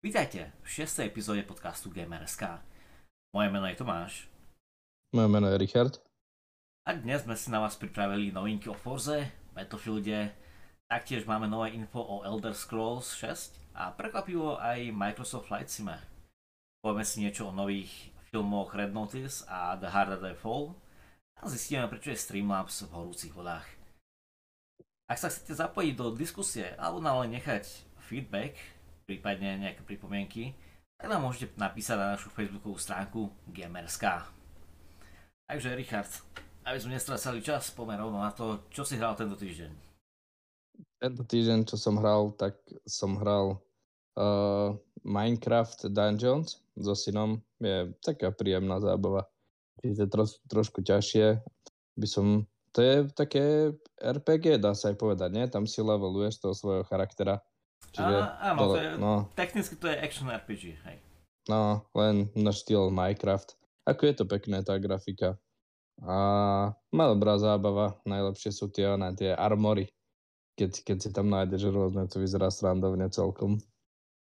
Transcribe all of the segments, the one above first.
Vítajte v 6. epizóde podcastu Gamer.sk. Moje meno je Tomáš. Moje meno je Richard. A dnes sme si na vás pripravili novinky o Forze, Battlefielde, taktiež máme nové info o Elder Scrolls 6 a prekvapivo aj Microsoft Flight Sime. Povieme si niečo o nových filmoch Red Notice a The Harder They Fall a zistíme, prečo je Streamlabs v horúcich vodách. Ak sa chcete zapojiť do diskusie alebo nám len nechať feedback, prípadne nejaké pripomienky, tak nám môžete napísať na našu facebookovú stránku Gamerská. Takže Richard, aby sme nestracali čas, poďme rovno na to, čo si hral tento týždeň. Tento týždeň, čo som hral, tak som hral uh, Minecraft Dungeons so synom. Je taká príjemná zábava. To tro, trošku ťažšie. By som to je také RPG, dá sa aj povedať, nie? Tam si leveluješ toho svojho charaktera. Čiže Á, áno, to je, no, technicky to je action RPG, hej. No, len na štýl Minecraft. Ako je to pekné, tá grafika. A má dobrá zábava. Najlepšie sú tie, na tie armory. Keď, keď si tam nájdeš rôzne, to vyzerá srandovne celkom.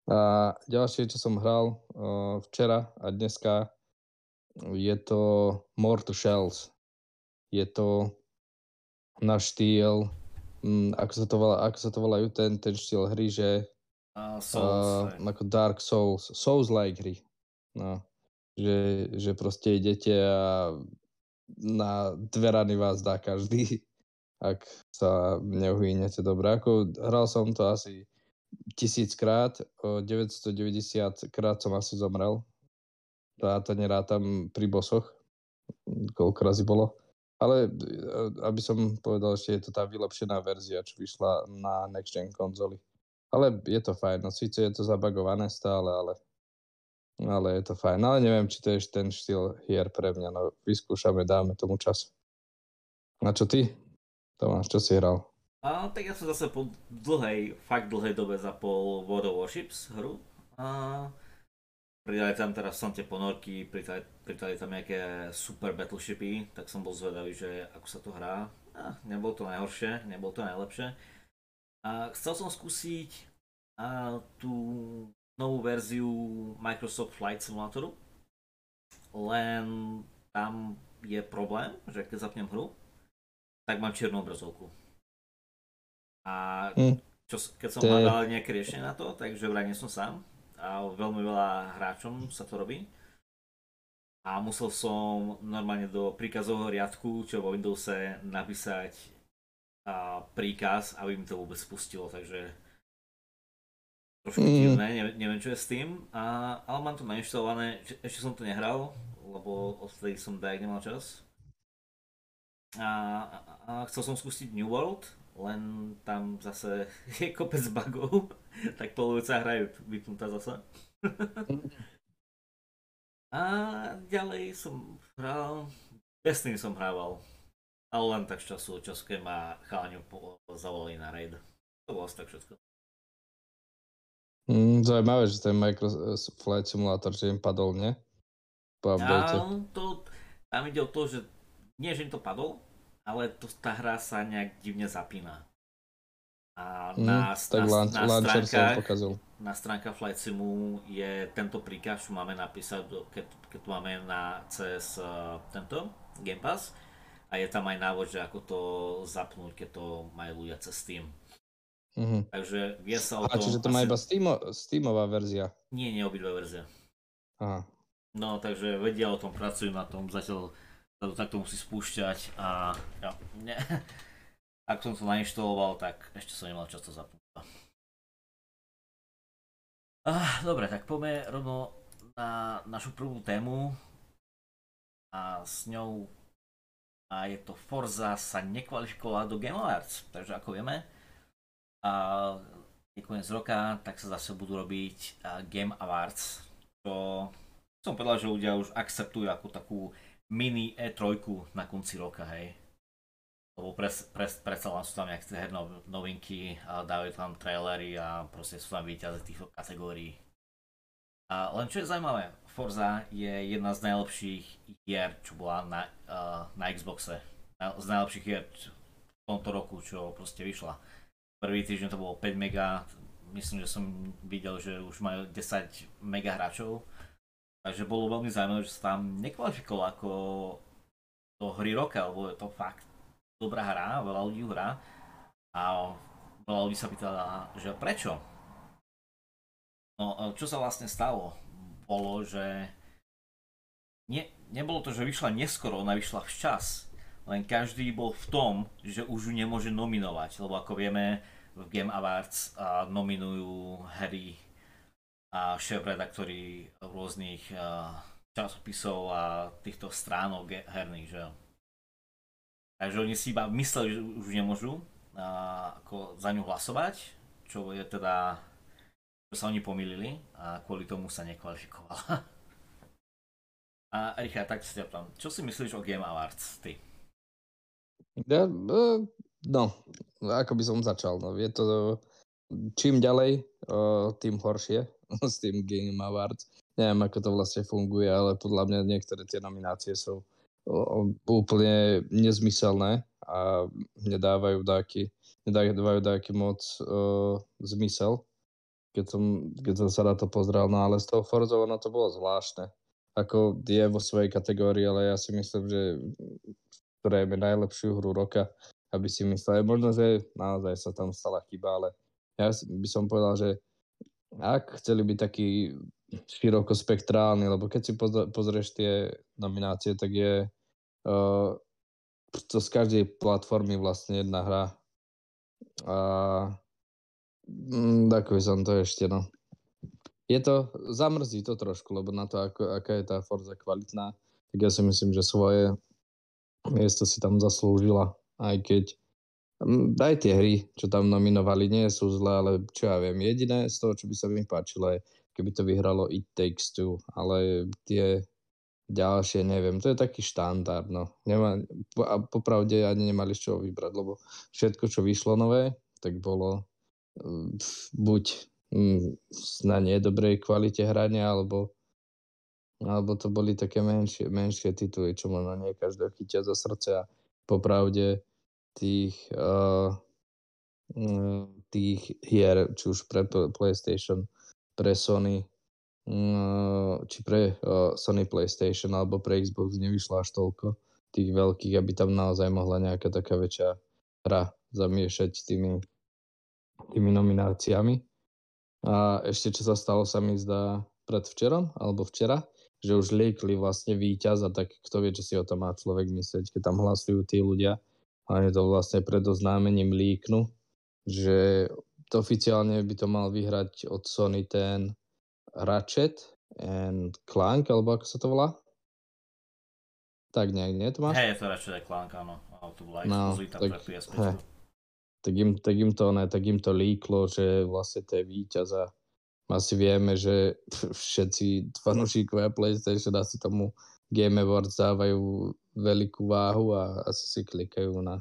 A ďalšie, čo som hral uh, včera a dneska, je to More to Shells. Je to na štýl, um, ako, sa to volá, ako sa to volajú, ten, ten štýl hry, že uh, Souls, uh, ako Dark Souls, Souls-like hry. No. Že, že proste idete a na dve rany vás dá každý, ak sa neuhýnete dobre. Ako hral som to asi tisíckrát, 990 krát som asi zomrel. A to nerátam pri bosoch, koľko razy bolo. Ale e, aby som povedal, ešte je to tá vylepšená verzia, čo vyšla na Next Gen konzoli. Ale je to fajn, no síce je to zabagované stále, ale, ale je to fajn. No, ale neviem, či to je ten štýl hier pre mňa, no vyskúšame, dáme tomu čas. A čo ty? Tomáš, čo si hral? A, tak ja som zase po dlhej, fakt dlhej dobe zapol World of Warships hru. A, pridali tam teraz som tie ponorky, pridali, pridali tam nejaké super battleshipy, tak som bol zvedavý, že ako sa to hrá. A, nebolo to najhoršie, nebolo to najlepšie. A chcel som skúsiť a, tú novú verziu Microsoft Flight Simulatoru, len tam je problém, že keď zapnem hru, tak mám čiernu obrazovku. A hm. čo, keď som hľadal nejaké riešenie na to, takže vraj nie som sám, a veľmi veľa hráčom sa to robí. A musel som normálne do príkazového riadku, čo vo Windowse, napísať a, príkaz, aby mi to vôbec spustilo, takže trošku mm. divné, neviem, neviem čo je s tým, a, ale mám to nainštalované, ešte som to nehral, lebo odtedy som dajak nemal čas. A, a, a chcel som skúsiť New World, len tam zase je kopec bugov, tak polovica hrajú vypnutá zase. A ďalej som hral, Destiny som hrával, ale len tak z času, času keď ma chalani zavolali na raid. To bolo asi tak všetko. Mm, zaujímavé, že ten Microsoft Flight Simulator, že im padol, nie? Po update. to, tam ide o to, že nie, že im to padol, ale to, tá hra sa nejak divne zapína. A mm, na, tak na, na, na stránkach, na stránkach Flight Simu je tento príkaz, čo máme napísať, keď, keď tu máme na cez uh, tento Game Pass. A je tam aj návod, že ako to zapnúť, keď to majú ľudia cez Steam. Mm-hmm. Takže vie sa o tom... A čiže to asi... má iba Steamo, Steamová verzia? Nie, nie obidve verzie. Aha. No, takže vedia o tom, pracujú na tom, zatiaľ to takto musí spúšťať a ja, ne, ak som to nainštaloval, tak ešte som nemal často zapnúť. Ah, dobre, tak poďme rovno na našu prvú tému a s ňou a je to Forza sa nekvalifikovala do Game Awards, takže ako vieme a je koniec roka, tak sa zase budú robiť Game Awards, čo som povedal, že ľudia už akceptujú ako takú mini E3 na konci roka, hej. Lebo pres, predsa len sú tam nejaké herné novinky a dávajú tam trailery a proste sú tam výťazy týchto kategórií. A len čo je zaujímavé, Forza je jedna z najlepších hier, čo bola na, uh, na Xboxe. Z najlepších hier v tomto roku, čo proste vyšla. Prvý týždeň to bolo 5 mega, myslím, že som videl, že už majú 10 mega hráčov. Takže bolo veľmi zaujímavé, že sa tam nekvalifikoval ako do hry roka, lebo je to fakt dobrá hra, veľa ľudí hrá. A veľa ľudí sa pýtala, že prečo? No, čo sa vlastne stalo? Bolo, že nie, nebolo to, že vyšla neskoro, ona vyšla včas. Len každý bol v tom, že už ju nemôže nominovať, lebo ako vieme, v Game Awards nominujú hry a šéf-redaktori rôznych časopisov a týchto stránok herných, že Takže oni si iba mysleli, že už nemôžu a, ako za ňu hlasovať, čo je teda, čo sa oni pomýlili a kvôli tomu sa nekvalifikovala. A Richard, tak si ťa ptám, čo si myslíš o Game Awards, ty? Ja, e, no, ako by som začal, no, je to čím ďalej, tým horšie s tým Game Awards. Neviem, ako to vlastne funguje, ale podľa mňa niektoré tie nominácie sú úplne nezmyselné a nedávajú dáky, nedávajú dáky moc uh, zmysel, keď som, keď som sa na to pozrel. No ale z toho Forzova na to bolo zvláštne ako je vo svojej kategórii, ale ja si myslím, že ktoré najlepšiu hru roka, aby si myslel, možno, že naozaj sa tam stala chyba, ale ja by som povedal, že ak chceli byť taký širokospektrálny, lebo keď si pozrieš tie nominácie, tak je uh, to z každej platformy vlastne jedna hra. A mm, ako by som to ešte, no je to, zamrzí to trošku, lebo na to, ako, aká je tá Forza kvalitná, tak ja si myslím, že svoje miesto si tam zaslúžila, aj keď aj tie hry, čo tam nominovali, nie sú zlé, ale čo ja viem, jediné z toho, čo by sa mi páčilo, je, keby to vyhralo It Takes Two, ale tie ďalšie, neviem, to je taký štandard, no. Nemá, a popravde ani nemali z čoho vybrať, lebo všetko, čo vyšlo nové, tak bolo buď Mm, na nedobrej kvalite hrania, alebo, alebo to boli také menšie, menšie tituly, čo možno nie každého chytia za srdce a popravde tých, uh, tých hier, či už pre PlayStation, pre Sony, uh, či pre uh, Sony PlayStation alebo pre Xbox nevyšlo až toľko tých veľkých, aby tam naozaj mohla nejaká taká väčšia hra zamiešať tými, tými nomináciami. A ešte čo sa stalo sa mi zdá predvčerom alebo včera, že už liekli vlastne víťaz a tak kto vie, čo si o tom má človek myslieť, keď tam hlasujú tí ľudia a je to vlastne pred oznámením líknu, že oficiálne by to mal vyhrať od Sony ten Ratchet and Clank, alebo ako sa to volá? Tak nejak, nie? To máš? Hej, je to Ratchet and Clank, áno. to bola no, tak, pre tak im, tak im to, ne, tak im to líklo, že vlastne to je víťaz a asi vieme, že všetci fanúšikovia PlayStation asi tomu Game Awards dávajú veľkú váhu a asi si klikajú na,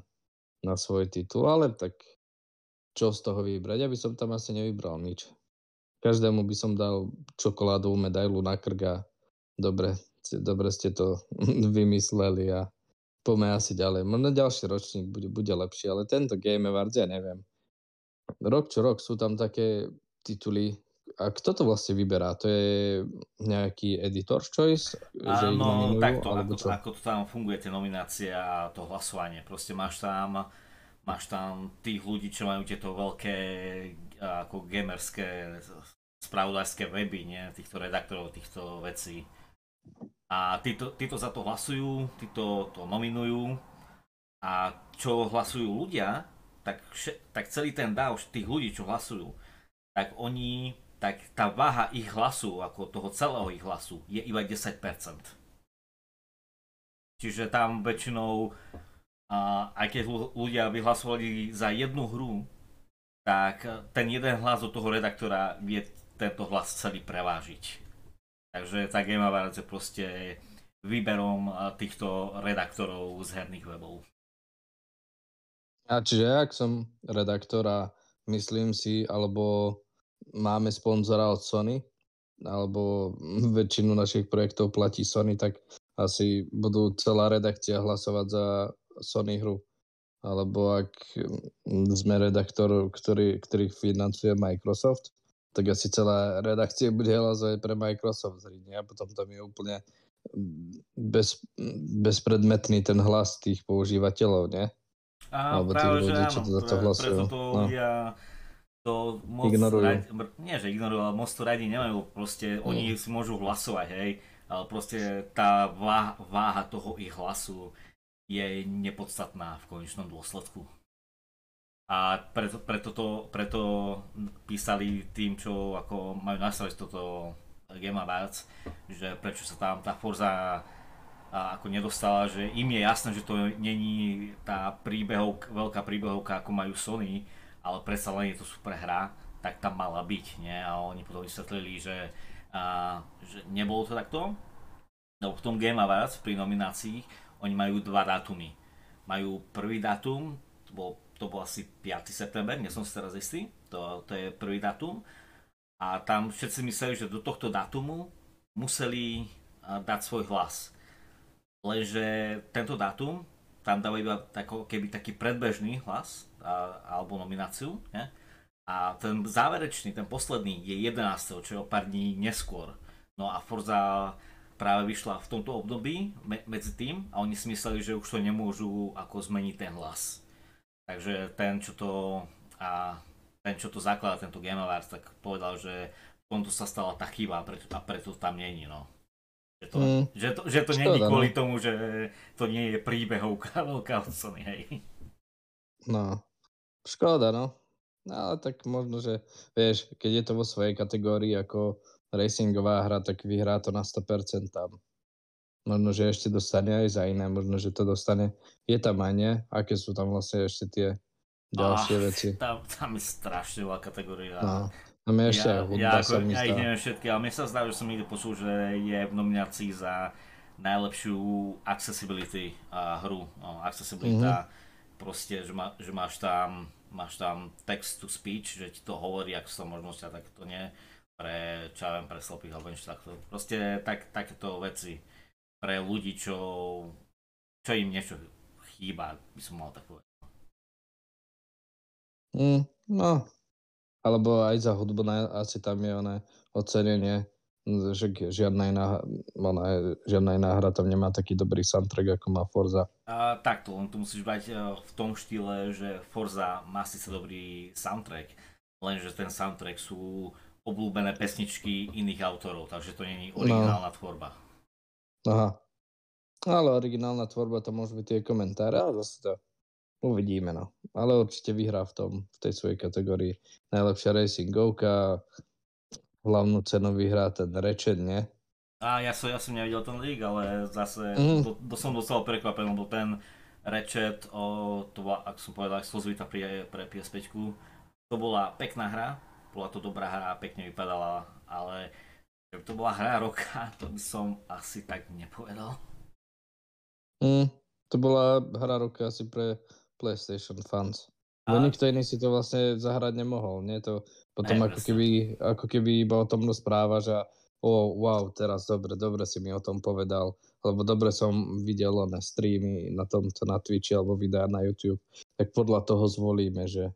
na svoj titul, ale tak čo z toho vybrať? Ja by som tam asi nevybral nič. Každému by som dal čokoládovú medailu na krk a dobre, dobre ste to vymysleli a poďme asi ďalej. Možno ďalší ročník bude, bude lepší, ale tento Game Awards, ja neviem. Rok čo rok sú tam také tituly. A kto to vlastne vyberá? To je nejaký editor's choice? Že Áno, takto, ako, čo? ako to tam funguje, tie nominácie a to hlasovanie. Proste máš tam, máš tam tých ľudí, čo majú tieto veľké ako gamerské spravodajské weby, nie? týchto redaktorov, týchto vecí a títo, títo za to hlasujú, títo to nominujú a čo hlasujú ľudia, tak, tak celý ten dáv tých ľudí, čo hlasujú, tak oni, tak tá váha ich hlasu, ako toho celého ich hlasu, je iba 10%. Čiže tam väčšinou, a, aj keď ľudia by hlasovali za jednu hru, tak ten jeden hlas od toho redaktora vie tento hlas celý prevážiť. Takže tá Game Awards je proste výberom týchto redaktorov z herných webov. A čiže ak som redaktor a myslím si, alebo máme sponzora od Sony, alebo väčšinu našich projektov platí Sony, tak asi budú celá redakcia hlasovať za Sony hru. alebo ak sme redaktor, ktorý, ktorý financuje Microsoft, tak asi celá redakcia bude hlasovať pre Microsoft zrejme a potom tam je úplne bez, bezpredmetný ten hlas tých používateľov, nie? Alebo práve, ľudí, že áno, to pre, preto to no. ľudia to moc ignorujú. Radi, nie, že ignorujú, ale moc to radi nemajú, proste mm. oni si môžu hlasovať, hej, ale proste tá váha, váha toho ich hlasu je nepodstatná v konečnom dôsledku. A preto, preto, to, preto písali tým, čo ako majú nastaviť toto Game Awards, že prečo sa tam tá Forza a ako nedostala, že im je jasné, že to není tá príbehovka, veľká príbehovka, ako majú Sony, ale predsa len je to super hra, tak tam mala byť, nie? A oni potom vysvetlili, že, a, že nebolo to takto. No v tom Game Awards pri nominácii oni majú dva dátumy. Majú prvý dátum, to bol to bol asi 5. september, nie som si teraz istý, to, to je prvý dátum. A tam všetci mysleli, že do tohto dátumu museli dať svoj hlas. Lenže tento dátum, tam dáva iba tako, keby taký predbežný hlas a, alebo nomináciu. Ne? A ten záverečný, ten posledný je 11. čo je o pár dní neskôr. No a Forza práve vyšla v tomto období me, medzi tým a oni si mysleli, že už to nemôžu ako zmeniť ten hlas. Takže ten, čo to, a ten, čo to zaklada, tento Game Awards, tak povedal, že v tomto sa stala tá chyba a preto, a preto tam není, no. Že to, mm. že to, že to není kvôli no. tomu, že to nie je príbehovka veľká od Sony, hej. No, škoda, no. No, ale tak možno, že vieš, keď je to vo svojej kategórii ako racingová hra, tak vyhrá to na 100% tam. Možno, že ešte dostane aj za iné, možno, že to dostane. Je tam aj nie? Aké sú tam vlastne ešte tie ďalšie ah, veci? Tam, tam je strašne veľa kategória. No. Tam je ešte ja, hudba, ja, ako, sa mi ja ich neviem všetky, ale mne sa zdá, že som niekde počul, že je v nominácii za najlepšiu accessibility uh, hru. No, accessibility, mm-hmm. proste, že, má, že máš tam máš tam text to speech, že ti to hovorí, ako sa možnosti a tak to nie pre, čo ja viem, pre slepých alebo niečo takto. Proste tak, takéto veci pre ľudí, čo, čo im niečo chýba, by som mal tak povedať. Mm, no, alebo aj za hudbu na, asi tam je oné ocenenie, že žiadna iná, ona, žiadna iná hra tam nemá taký dobrý soundtrack, ako má Forza. A, takto, on tu musíš brať e, v tom štýle, že Forza má síce dobrý soundtrack, lenže ten soundtrack sú obľúbené pesničky iných autorov, takže to je no. originálna no. tvorba. Aha. Ale originálna tvorba to môže byť tie komentáre, ale zase to uvidíme, no. Ale určite vyhrá v tom, v tej svojej kategórii. Najlepšia racingovka, hlavnú cenu vyhrá ten Ratchet, nie? A ja som, ja som nevidel ten league, ale zase mm. to, to som dostal prekvapený, lebo ten Ratchet, o, to bola, ak som povedal, exkluzivita pre, pre PS5, to bola pekná hra, bola to dobrá hra, pekne vypadala, ale Keby to bola hra roka, to by som asi tak nepovedal. Mm, to bola hra roka asi pre PlayStation fans. A... nikto iný si to vlastne zahrať nemohol, nie? To potom ne, ako, keby, ako keby iba o tom rozprávaš a oh, wow, teraz dobre, dobre si mi o tom povedal, lebo dobre som videl na streamy na tomto, na Twitchi alebo videá na YouTube, tak podľa toho zvolíme, že...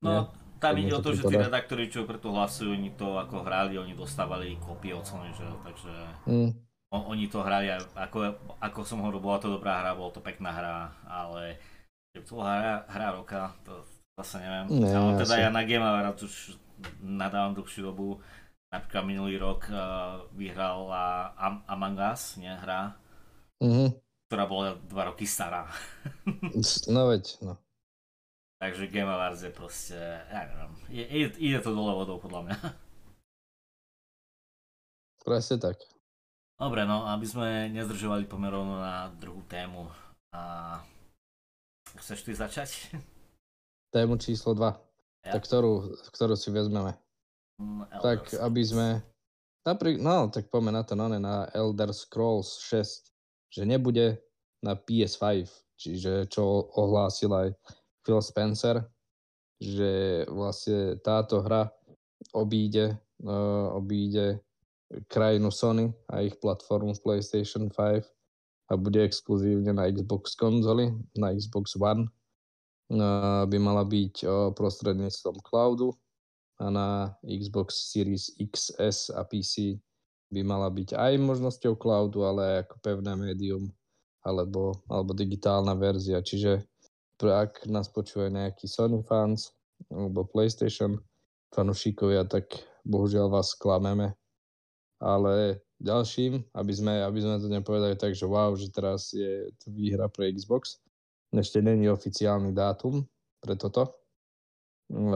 No, nie? tam ide o to, že tí redaktori, čo preto hlasujú, oni to ako hrali, oni dostávali kopie od Sony, že takže mm. On, oni to hrali, ako, ako som hovoril, bola to dobrá hra, bola to pekná hra, ale že to bola hra, hra roka, to zase neviem. Ne, ale teda ja na Game Awards už nadávam dlhšiu dobu, napríklad minulý rok uh, vyhrala Am- Among Us, nie hra, mm-hmm. ktorá bola dva roky stará. no veď, no. Takže Game Awards je proste, ja neviem, je, ide, ide to dole vodou podľa mňa. Presne tak. Dobre, no aby sme nezdržovali pomerovno na druhú tému. A... Chceš ty začať? Tému číslo 2. Ja? Tak ktorú, ktorú si vezmeme? Mm, tak aby sme... Napríklad, no, tak poďme na to, no, na Elder Scrolls 6, že nebude na PS5, čiže čo ohlásil aj Phil Spencer, že vlastne táto hra obíde, uh, obíde krajinu Sony a ich platformu PlayStation 5 a bude exkluzívne na Xbox konzoli, na Xbox One. By mala byť prostredníctvom cloudu a na Xbox Series XS a PC by mala byť aj možnosťou cloudu, ale ako pevné médium alebo, alebo digitálna verzia. Čiže ak nás počúva nejaký Sony fans alebo PlayStation fanúšikovia, tak bohužiaľ vás sklameme. Ale ďalším, aby sme, aby sme to nepovedali tak, že wow, že teraz je výhra pre Xbox. Ešte není oficiálny dátum pre toto,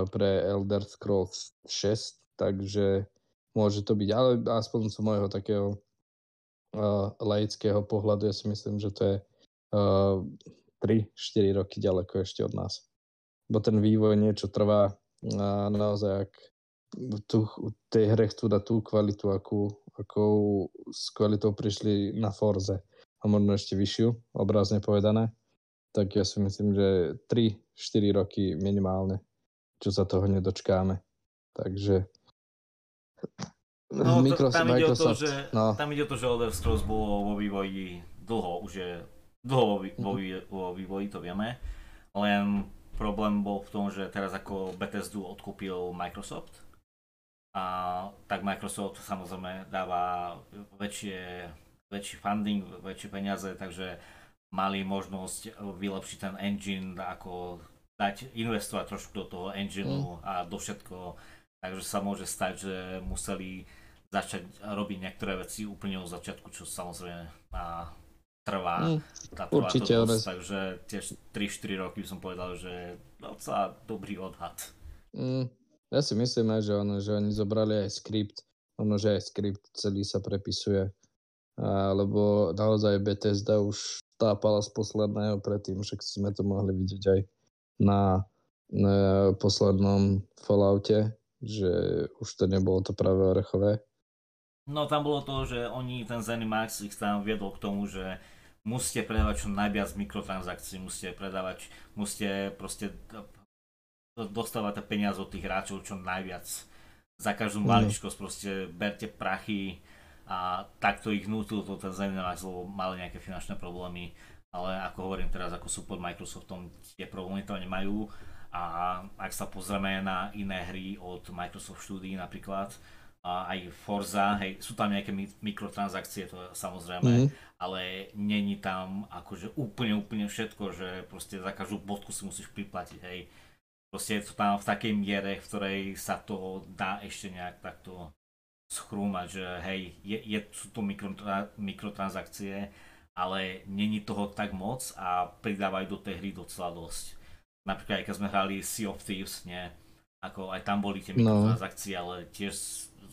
pre Elder Scrolls 6, takže môže to byť, ale aspoň z môjho takého uh, laického pohľadu, ja si myslím, že to je uh, 3-4 roky ďaleko ešte od nás. Bo ten vývoj niečo trvá a naozaj, ak tu, tej hre chcú dať tú kvalitu, akú, akou s kvalitou prišli na Forze a možno ešte vyššiu, obrazne povedané, tak ja si myslím, že 3-4 roky minimálne, čo sa toho nedočkáme. Takže No, Microsoft, tam, ide Microsoft, to, že, no. tam ide o to, že Elder Scrolls bolo vo vývoji dlho, už je dlho vo, vo, mhm. vo vývoji, to vieme. Len problém bol v tom, že teraz ako Bethesdu odkúpil Microsoft, a tak Microsoft samozrejme dáva väčšie, väčší funding, väčšie peniaze, takže mali možnosť vylepšiť ten engine, ako dať, investovať trošku do toho engineu mm. a do všetko. Takže sa môže stať, že museli začať robiť niektoré veci úplne od začiatku, čo samozrejme a trvá. Mm, tá určite, to dosť, takže tiež 3-4 roky by som povedal, že docela dobrý odhad. Mm, ja si myslím že, ono, že oni zobrali aj skript, ono, že aj skript celý sa prepisuje. A, lebo naozaj Bethesda už tápala z posledného predtým, však sme to mohli vidieť aj na, na poslednom Falloute, že už to nebolo to pravé orechové. No tam bolo to, že oni, ten Zenimax ich tam viedol k tomu, že musíte predávať čo najviac mikrotransakcií, musíte predávať, musíte proste dostávate peniaze od tých hráčov čo najviac. Za každú mm. maličkosť proste berte prachy a takto ich nutil to ten Zenimax, lebo mali nejaké finančné problémy, ale ako hovorím teraz, ako support Microsoftom tie problémy to nemajú a ak sa pozrieme na iné hry od Microsoft Studio napríklad, a aj Forza, hej, sú tam nejaké mikrotransakcie, to samozrejme, mm. ale není tam akože úplne, úplne všetko, že proste za každú bodku si musíš priplatiť, hej proste je to tam v takej miere, v ktorej sa to dá ešte nejak takto schrúmať, že hej, je, je, sú to mikrotra, mikrotransakcie, ale není toho tak moc a pridávajú do tej hry docela dosť. Napríklad aj keď sme hrali Sea of Thieves, nie? Ako aj tam boli tie no. mikrotransakcie, no. ale tiež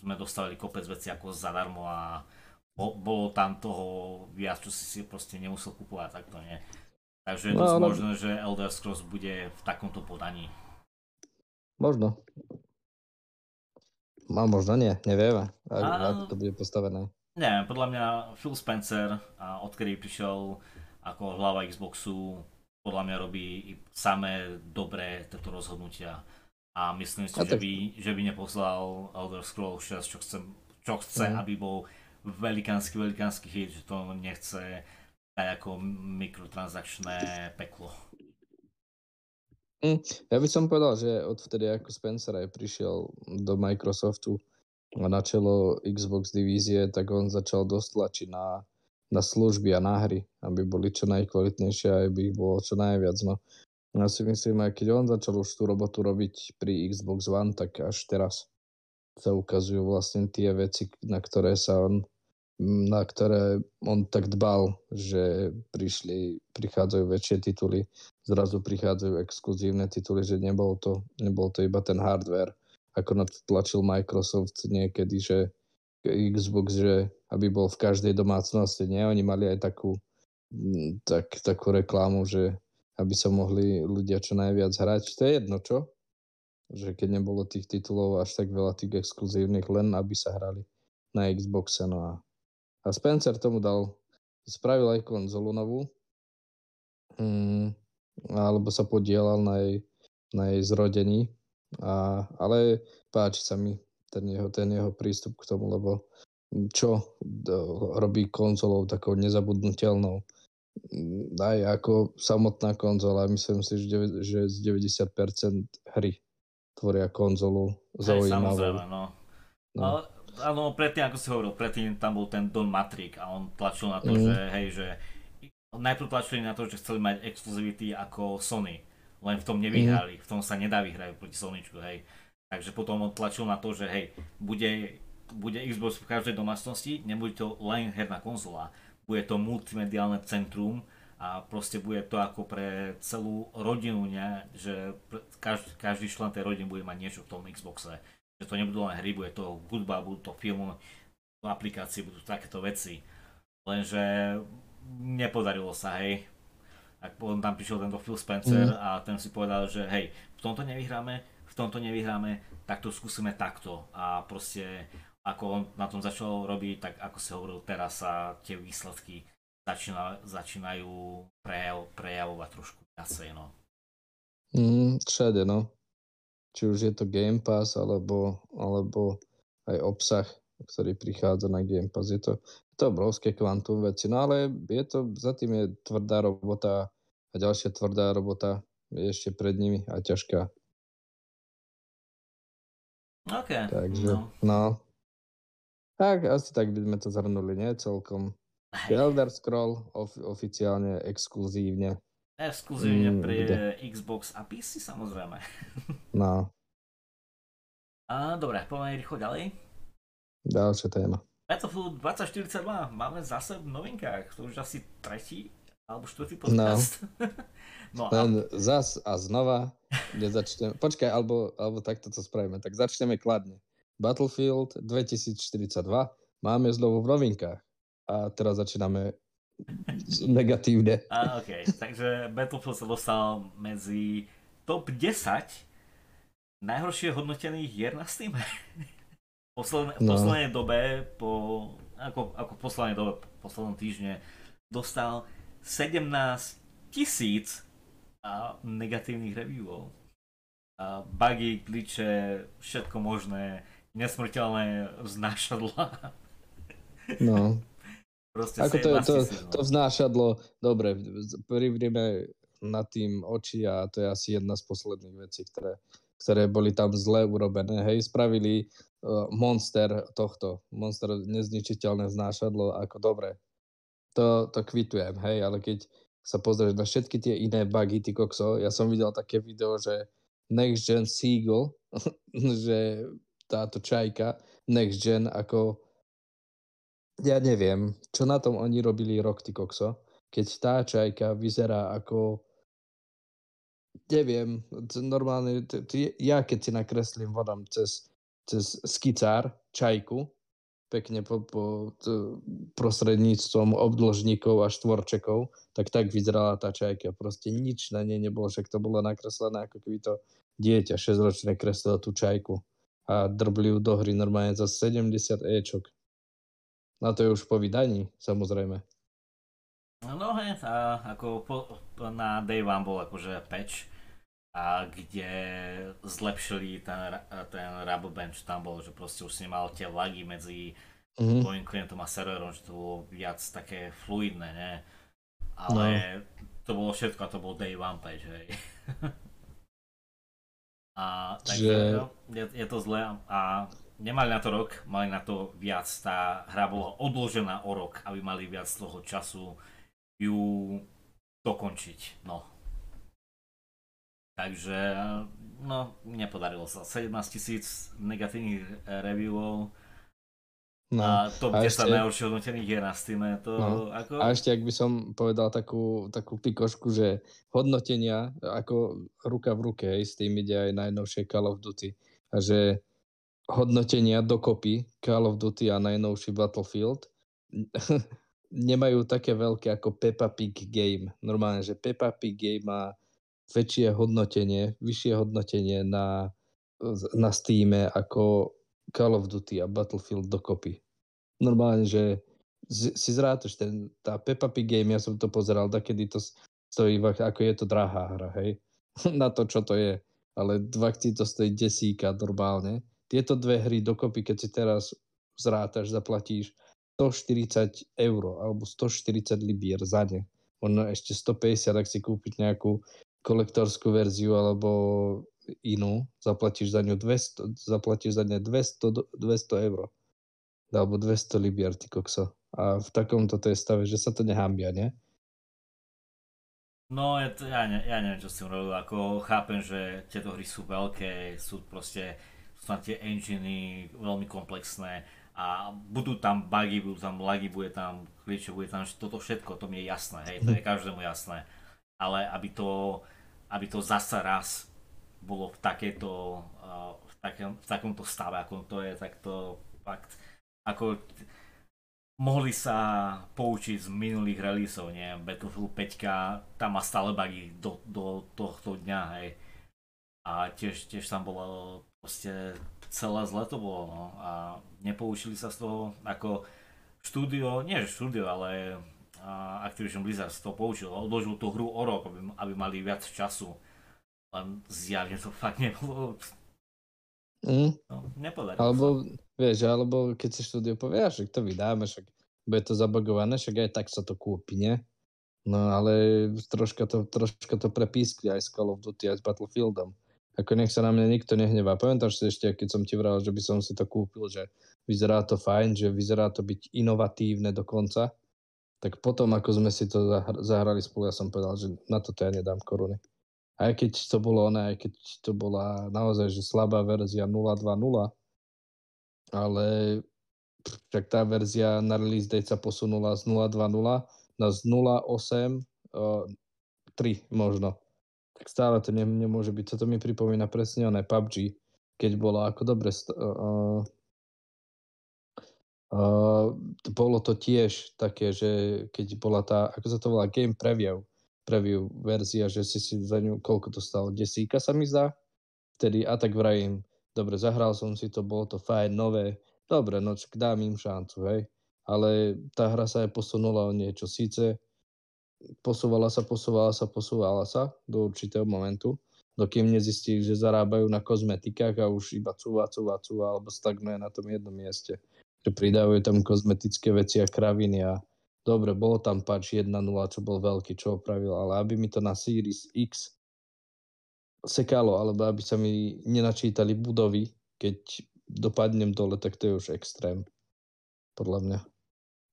sme dostali kopec veci ako zadarmo a bolo tam toho viac, čo si si proste nemusel kupovať, tak to nie. Takže je no, dosť no, možné, že Elder Scrolls bude v takomto podaní. Možno. A možno nie, nevieme, ako, to bude postavené. Neviem, podľa mňa Phil Spencer, a odkedy prišiel ako hlava Xboxu, podľa mňa robí samé dobré tieto rozhodnutia. A myslím si, a že, tak... by, že by neposlal Elder Scrolls 6, čo, chcem, čo chce, mm. aby bol velikánsky, velikánsky hit, že to nechce dať ako mikrotransakčné peklo. Mm, ja by som povedal, že odvtedy ako Spencer aj prišiel do Microsoftu a na čelo Xbox divízie, tak on začal dosť tlačiť na, na služby a na hry, aby boli čo najkvalitnejšie a aby ich bolo čo najviac. No. Ja si myslím, aj keď on začal už tú robotu robiť pri Xbox One, tak až teraz sa ukazujú vlastne tie veci, na ktoré sa on na ktoré on tak dbal, že prišli, prichádzajú väčšie tituly, zrazu prichádzajú exkluzívne tituly, že nebol to, nebol to iba ten hardware, ako na to tlačil Microsoft niekedy, že Xbox, že aby bol v každej domácnosti, nie? Oni mali aj takú, tak, takú reklamu, že aby sa mohli ľudia čo najviac hrať. To je jedno, čo? Že keď nebolo tých titulov až tak veľa tých exkluzívnych, len aby sa hrali na Xboxe, no a a Spencer tomu dal, spravil aj konzolu novú, mm, alebo sa podielal na jej, na jej zrodení. A, ale páči sa mi ten jeho, ten jeho prístup k tomu, lebo čo do, robí konzolou takou nezabudnutelnou. Aj ako samotná konzola, myslím si, že, že z 90% hry tvoria konzolu zaujímavú. Samozrejme, no. no. Ale, áno, predtým, ako si hovoril, predtým tam bol ten Don Matrix a on tlačil na to, mm. že hej, že najprv tlačili na to, že chceli mať exkluzivity ako Sony, len v tom nevyhrali, mm. v tom sa nedá vyhrať proti Sonyčku, hej. Takže potom on tlačil na to, že hej, bude bude Xbox v každej domácnosti, nebude to len herná konzola, bude to multimediálne centrum a proste bude to ako pre celú rodinu, ne? že každý, každý člen tej rodiny bude mať niečo v tom Xboxe. Že to nebudú len hry, bude to hudba, budú to film, aplikácie, budú takéto veci. Lenže nepodarilo sa, hej. A potom tam prišiel tento Phil Spencer mm. a ten si povedal, že hej, v tomto nevyhráme, v tomto nevyhráme, tak to skúsime takto. A proste ako on na tom začal robiť, tak ako si hovoril, teraz sa tie výsledky začína, začínajú prejav, prejavovať trošku viacej, no. Mm, všade, no. Či už je to Game Pass, alebo, alebo aj obsah, ktorý prichádza na Game Pass. Je to, je to obrovské kvantum veci, no ale je to, za tým je tvrdá robota a ďalšia tvrdá robota je ešte pred nimi a ťažká. OK. Takže, no. no tak, asi tak by sme to zhrnuli, nie? Celkom. Hej. Elder Scroll of, oficiálne, exkluzívne. Exkluzívne mm, pre ide. Xbox a PC samozrejme. No. A dobre, poďme rýchlo ďalej. Ďalšia téma. Battlefield 2042 máme zase v novinkách. To už asi tretí alebo štvrtý podcast. No. no Len a... zas a znova nezačneme. Počkaj, alebo, alebo takto to spravíme. Tak začneme kladne. Battlefield 2042 máme znovu v novinkách. A teraz začíname negatívne. A, OK, takže Battlefield sa dostal medzi top 10 najhoršie hodnotených hier na Steam. V no. poslednej dobe, po, ako, ako v poslednej dobe, v poslednom týždne, dostal 17 tisíc negatívnych reviewov. A bugy, glitche, všetko možné nesmrteľné vznášadla. No. Proste Ako to, to, to vznášadlo, dobre, privrieme nad tým oči a to je asi jedna z posledných vecí, ktoré, ktoré boli tam zle urobené. Hej, spravili uh, monster tohto, monster nezničiteľné vznášadlo, ako dobre. To, to kvitujem, hej, ale keď sa pozrieš na všetky tie iné bugy, ty kokso, ja som videl také video, že Next Gen Seagull, že táto čajka Next Gen ako ja neviem, čo na tom oni robili rok, ty kokso, keď tá čajka vyzerá ako neviem, normálne, t- t- ja keď si nakreslím vodom cez, cez skicár čajku, pekne po, po t- prostredníctvom obdložníkov a štvorčekov, tak tak vyzerala tá čajka. Proste nič na nej nebolo, však to bolo nakreslené ako keby to dieťa 6-ročné kreslilo tú čajku a drbli ju do hry normálne za 70 Ečok. Na to je už po vydaní, samozrejme. No hej, a ako po, na Day One bol akože patch, a kde zlepšili ten, ten Rubble Bench tam bol, že proste už si nemal tie lagy medzi mm-hmm. tvojim klientom a serverom, že to bolo viac také fluidné, ne? Ale no. to bolo všetko a to bol Day One patch, hej. A, takže že... no, je, je to zlé a nemali na to rok, mali na to viac. Tá hra bola odložená o rok, aby mali viac toho času ju dokončiť. No. Takže, no, nepodarilo sa. 17 tisíc negatívnych reviewov No, a top a 10 ešte, najhoršie hodnotených hier na Steam. To no, ako... A ešte, ak by som povedal takú, takú pikošku, že hodnotenia ako ruka v ruke, s tým ide aj najnovšie Call of Duty. A že hodnotenia dokopy Call of Duty a najnovší Battlefield nemajú také veľké ako Peppa Pig Game. Normálne, že Peppa Pig Game má väčšie hodnotenie, vyššie hodnotenie na, na Steam ako Call of Duty a Battlefield dokopy. Normálne, že si zrátaš ten, tá Peppa Pig game, ja som to pozeral, da kedy to stojí, ako je to drahá hra, hej, na to, čo to je. Ale dva to stojí desíka normálne. Tieto dve hry dokopy, keď si teraz zrátaš, zaplatíš 140 eur alebo 140 libier za ne. Možno ešte 150, ak si kúpiť nejakú kolektorskú verziu alebo inú, zaplatíš za ňu 200, zaplatíš za ne 200, 200 eur. Alebo 200 libier, ty kokso. A v takomto to je stave, že sa to nehambia, nie? No, ja, ja, ne, ja neviem, čo si robil, ako chápem, že tieto hry sú veľké, sú proste, tie enginy veľmi komplexné a budú tam bugy, budú tam lagy, bude tam kliče, bude tam toto všetko, to mi je jasné, hej, to je každému jasné. Ale aby to, aby to zasa raz bolo v takéto, uh, v, takém, v takomto stave, ako to je, tak to fakt, ako mohli sa poučiť z minulých releaseov, nie? Battlefield 5, tam má stále bugy do, do tohto dňa, hej. A tiež, tiež tam bolo proste celé zle to bolo, no. A nepoučili sa z toho, ako štúdio, nie že štúdio, ale Activision Blizzard z toho poučil, odložil tú hru o rok, aby, aby mali viac času. Len zjavne to fakt nebolo Mm. No, nepodarilo Alebo, sa. vieš, alebo keď si štúdio povie, však to vydáme, však bude to zabagované, však aj tak sa to kúpi, nie? No ale troška to, troška to prepískli aj s Call of Duty, aj s Battlefieldom. Ako nech sa na mňa nikto nehnevá. Pamätáš si ešte, keď som ti vral, že by som si to kúpil, že vyzerá to fajn, že vyzerá to byť inovatívne dokonca. Tak potom, ako sme si to zahrali spolu, ja som povedal, že na toto ja nedám koruny aj keď to bolo ona, aj keď to bola naozaj že slabá verzia 0.2.0, ale však tá verzia na release date sa posunula z 0.2.0 na z 0.8.3 možno. Tak stále to ne, nemôže byť. Toto mi pripomína presne oné PUBG, keď bolo ako dobre st- uh, uh, bolo to tiež také, že keď bola tá, ako sa to volá, game preview, preview verzia, že si si za ňu, koľko to stalo, desíka sa mi zdá, vtedy a tak vrajím, dobre, zahral som si to, bolo to fajn, nové, dobre, no dám im šancu, hej, ale tá hra sa aj posunula o niečo, síce posúvala sa, posúvala sa, posúvala sa do určitého momentu, dokým nezistili, že zarábajú na kozmetikách a už iba cúva, cúva, cúva, alebo stagnuje na tom jednom mieste. Že pridávajú tam kozmetické veci a kraviny a Dobre, bolo tam patch 1.0, čo bol veľký, čo opravil, ale aby mi to na Series X sekalo, alebo aby sa mi nenačítali budovy, keď dopadnem dole, tak to je už extrém. Podľa mňa.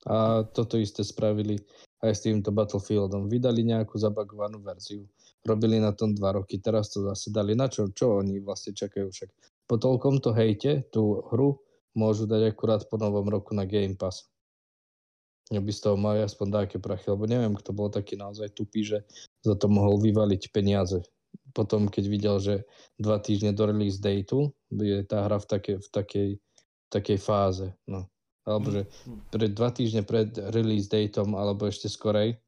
A toto isté spravili aj s týmto Battlefieldom. Vydali nejakú zabagovanú verziu. Robili na tom dva roky, teraz to zase dali. Na čo? Čo oni vlastne čakajú však? Po toľkom to hejte, tú hru môžu dať akurát po novom roku na Game Pass by z toho mali aspoň také prachy, lebo neviem, kto bol taký naozaj tupý, že za to mohol vyvaliť peniaze. Potom, keď videl, že dva týždne do release dateu je tá hra v takej, v takej, v takej fáze. No. Alebo že mm-hmm. pred dva týždne pred release dateom, alebo ešte skorej,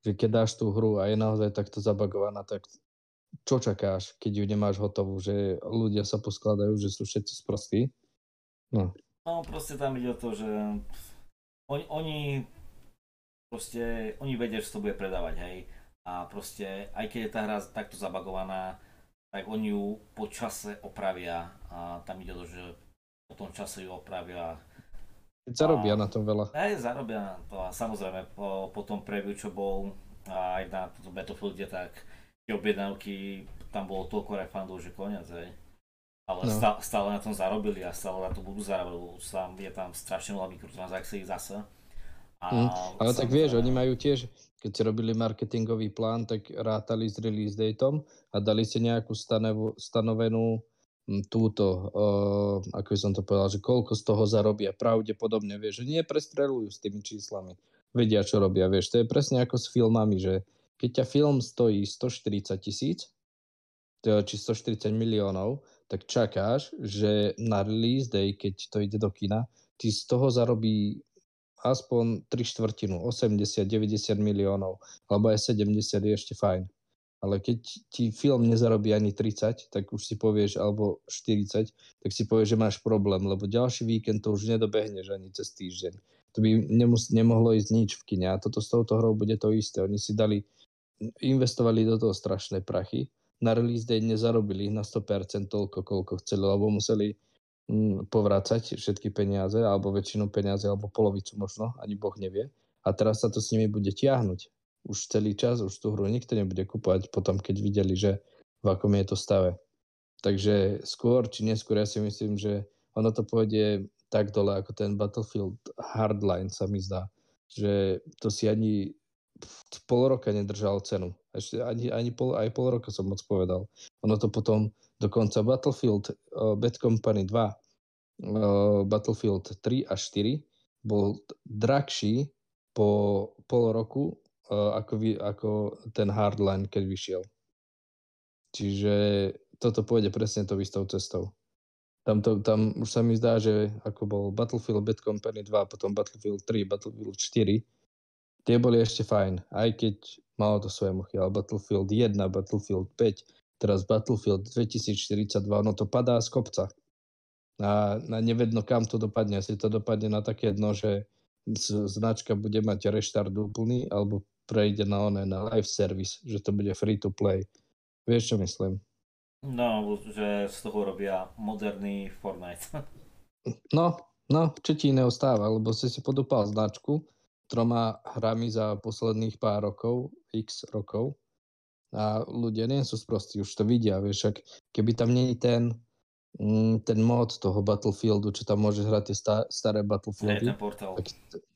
že keď dáš tú hru a je naozaj takto zabagovaná, tak čo čakáš, keď ju nemáš hotovú, že ľudia sa poskladajú, že sú všetci sprostí? No. No proste tam ide o to, že oni, oni proste, oni vedia, že to bude predávať, hej. A proste, aj keď je tá hra takto zabagovaná, tak oni ju po čase opravia a tam ide to, že po tom čase ju opravia. Zarobia a, na tom veľa. Aj zarobia na to a samozrejme po, po tom preview, čo bol aj na tomto Battlefielde, tak tie objednávky, tam bolo toľko refundov, že koniec, hej. Ale no. stále, stále na tom zarobili a stále na to budú zarábať, lebo tam, je tam strašne veľa mikrotransakcií zase. A mm, ale tak vieš, oni majú tiež, keď si robili marketingový plán, tak rátali s release dateom a dali si nejakú stanevu, stanovenú túto, uh, ako som to povedal, že koľko z toho zarobia. Pravdepodobne, vieš, že nie prestrelujú s tými číslami. Vedia, čo robia, vieš. To je presne ako s filmami, že keď ťa film stojí 140 tisíc, či 140 miliónov, tak čakáš, že na release day, keď to ide do kina, ty z toho zarobí aspoň 3 štvrtinu, 80-90 miliónov, alebo aj 70 je ešte fajn. Ale keď ti film nezarobí ani 30, tak už si povieš, alebo 40, tak si povieš, že máš problém, lebo ďalší víkend to už nedobehneš ani cez týždeň. To by nemus- nemohlo ísť nič v kine. A toto s touto hrou bude to isté. Oni si dali, investovali do toho strašné prachy na release day nezarobili na 100% toľko, koľko chceli, lebo museli, mm, povrácať všetky peniaze, alebo väčšinu peniaze, alebo polovicu možno, ani Boh nevie. A teraz sa to s nimi bude tiahnuť. Už celý čas, už tú hru nikto nebude kupovať potom, keď videli, že v akom je to stave. Takže skôr či neskôr ja si myslím, že ono to pôjde tak dole ako ten Battlefield Hardline sa mi zdá, že to si ani pol roka nedržal cenu. Ešte ani, ani pol, aj pol roka som moc povedal. Ono to potom dokonca Battlefield uh, Bad Company 2, uh, Battlefield 3 a 4 bol drahší po pol roku ako, vy, ako ten Hardline, keď vyšiel. Čiže toto pôjde presne to istou cestou. Tam, to, tam už sa mi zdá, že ako bol Battlefield Bad Company 2, potom Battlefield 3, Battlefield 4, tie boli ešte fajn, aj keď malo to svoje muchy, ale Battlefield 1, Battlefield 5, teraz Battlefield 2042, no to padá z kopca. A, a nevedno, kam to dopadne. Asi to dopadne na také dno, že značka bude mať reštart úplný, alebo prejde na oné, na live service, že to bude free to play. Vieš, čo myslím? No, že z toho robia moderný Fortnite. No, no, čo ti iného stáva, lebo si si podúpal značku troma hrami za posledných pár rokov, x rokov a ľudia nie sú sprostí, už to vidia, vieš, ak keby tam je ten, mm, ten mod toho Battlefieldu, čo tam môže hrať tie sta- staré Battlefieldy. Nie, ten portál. Tak,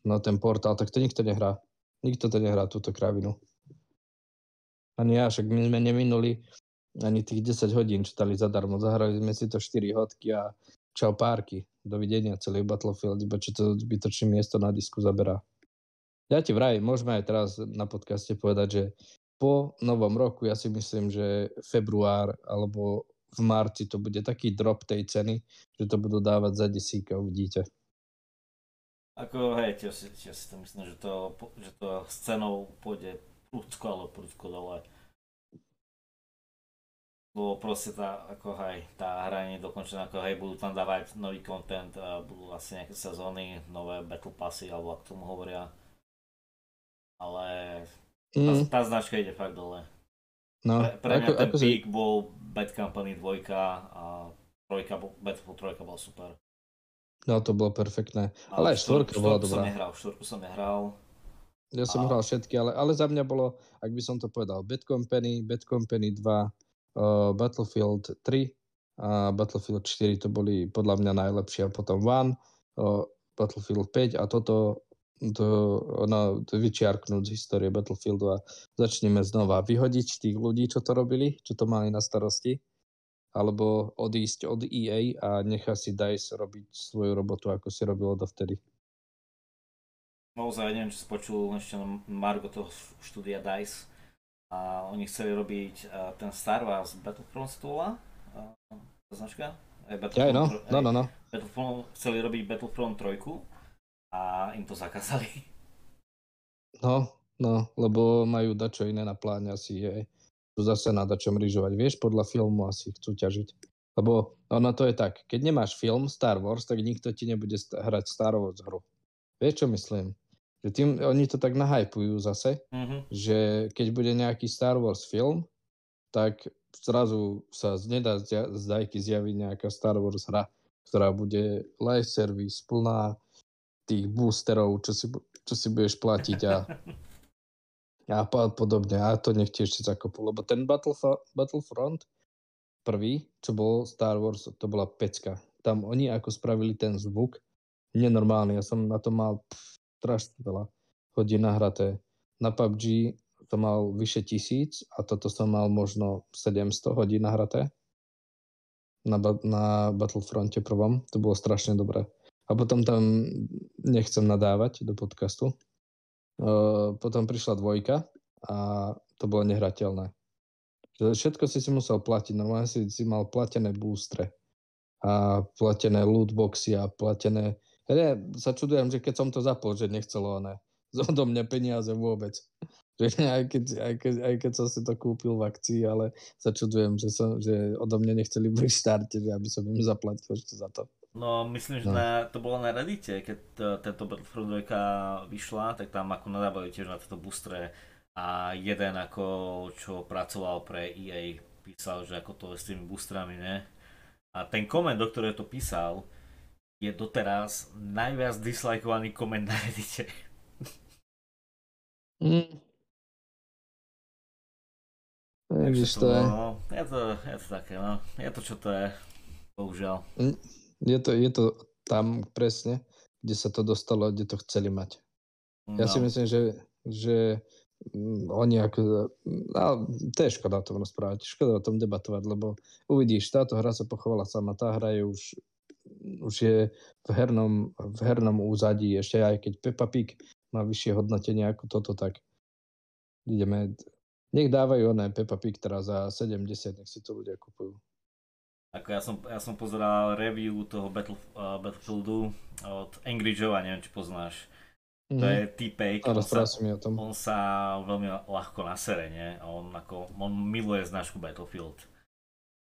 no ten portál, tak to nikto nehrá. Nikto to nehrá, túto kravinu. Ani ja, však my sme neminuli ani tých 10 hodín čítali zadarmo. Zahrali sme si to 4 hodky a čau párky. Dovidenia celý Battlefield, iba čo to zbytočné miesto na disku zaberá. Ja ti vraj, môžeme aj teraz na podcaste povedať, že po novom roku ja si myslím, že február alebo v marci to bude taký drop tej ceny, že to budú dávať za desíka, uvidíte. Ako hej, tiež si, tiež si to myslím, že to, že to s cenou pôjde prúdko alebo prúdko dole lebo proste tá, ako hej, tá hra je dokončená, ako hej, budú tam dávať nový content, a budú asi nejaké sezóny, nové battle passy, alebo ako tomu hovoria. Ale tá, mm. tá značka ide fakt dole. No, pre, pre mňa ako, ten ako peak si... bol Bad Company 2 a trojka, Battlefield 3 bol super. No to bolo perfektné. Ale, ale aj štvorka bola dobrá. Som nehral, štvorku som nehral. Ja som a... hral všetky, ale, ale za mňa bolo, ak by som to povedal, Bad Company, Bad Company 2, uh, Battlefield 3 a Battlefield 4 to boli podľa mňa najlepšie a potom One, uh, Battlefield 5 a toto to, no, to vyčiarknúť z histórie Battlefieldu a začneme znova vyhodiť tých ľudí, čo to robili, čo to mali na starosti, alebo odísť od EA a nechá si DICE robiť svoju robotu, ako si robilo dovtedy. Naozaj neviem, či si počul ešte Margo toho štúdia DICE, a oni chceli robiť uh, ten Star Wars Battlefront stola, uh, značka? Aj Battlefront, ja, no. no, no, no. Battlefront, chceli robiť Battlefront 3 a im to zakázali. No, no, lebo majú dačo iné na pláne asi, je. Zase na dačom ryžovať. Vieš, podľa filmu asi chcú ťažiť. Lebo ono to je tak, keď nemáš film Star Wars, tak nikto ti nebude hrať Star Wars hru. Vieš, čo myslím? Že tým, oni to tak nahypujú zase, mm-hmm. že keď bude nejaký Star Wars film, tak zrazu sa nedá z dajky zjaviť nejaká Star Wars hra, ktorá bude live service, plná tých boosterov, čo si, čo si budeš platiť a, a podobne. A to nech tiež si zakopú, lebo ten Battlef- Battlefront prvý, čo bol Star Wars, to bola pecka. Tam oni ako spravili ten zvuk, nenormálny. Ja som na to mal strašne veľa hodín nahraté. Na PUBG to mal vyše tisíc a toto som mal možno 700 hodín nahraté na, na Battlefronte prvom. To bolo strašne dobré. A potom tam nechcem nadávať do podcastu. Potom prišla dvojka a to bolo nehrateľné. Všetko si si musel platiť. Normálne si, si mal platené boostre a platené lootboxy a platené ja sa čudujem, že keď som to zapol, že nechcelo ne, odo mňa peniaze vôbec. Že aj, keď, aj, keď, aj keď som si to kúpil v akcii, ale sa čudujem, že, som, že odo mňa nechceli pri štarte, aby som im zaplatil ešte za to. No, myslím, že no. na, to bolo na Reddite, keď to, tento Battlefront 2 vyšla, tak tam ako nadávali tiež na tieto boostre a jeden ako čo pracoval pre EA písal, že ako to je s tými boostrami, ne? A ten koment, do ktorého to písal, je doteraz najviac dislajkovaný koment na Reddite. Mm. Takže to, je. No, je, to, je to také, no. Je to, čo to je. Bohužiaľ. Mm. Je to, je to tam presne, kde sa to dostalo, kde to chceli mať. Ja si No. myslím, že, že mm, oni ako... No, to je škoda o tom rozprávať, škoda o tom debatovať, lebo uvidíš, táto hra sa pochovala sama, tá hra je už, už je v hernom, v hernom úzadí, ešte aj keď Peppa Pig má vyššie hodnotenie ako toto, tak ideme... Nech dávajú oné Peppa Pig teraz za 70, nech si to ľudia kupujú. Ako ja som, ja som pozeral review toho Battle, uh, Battlefieldu od Angry Joe, neviem, či poznáš. To je týpek, on sa, o tom. on sa veľmi ľahko nasere, nie? A on, ako, on miluje značku Battlefield.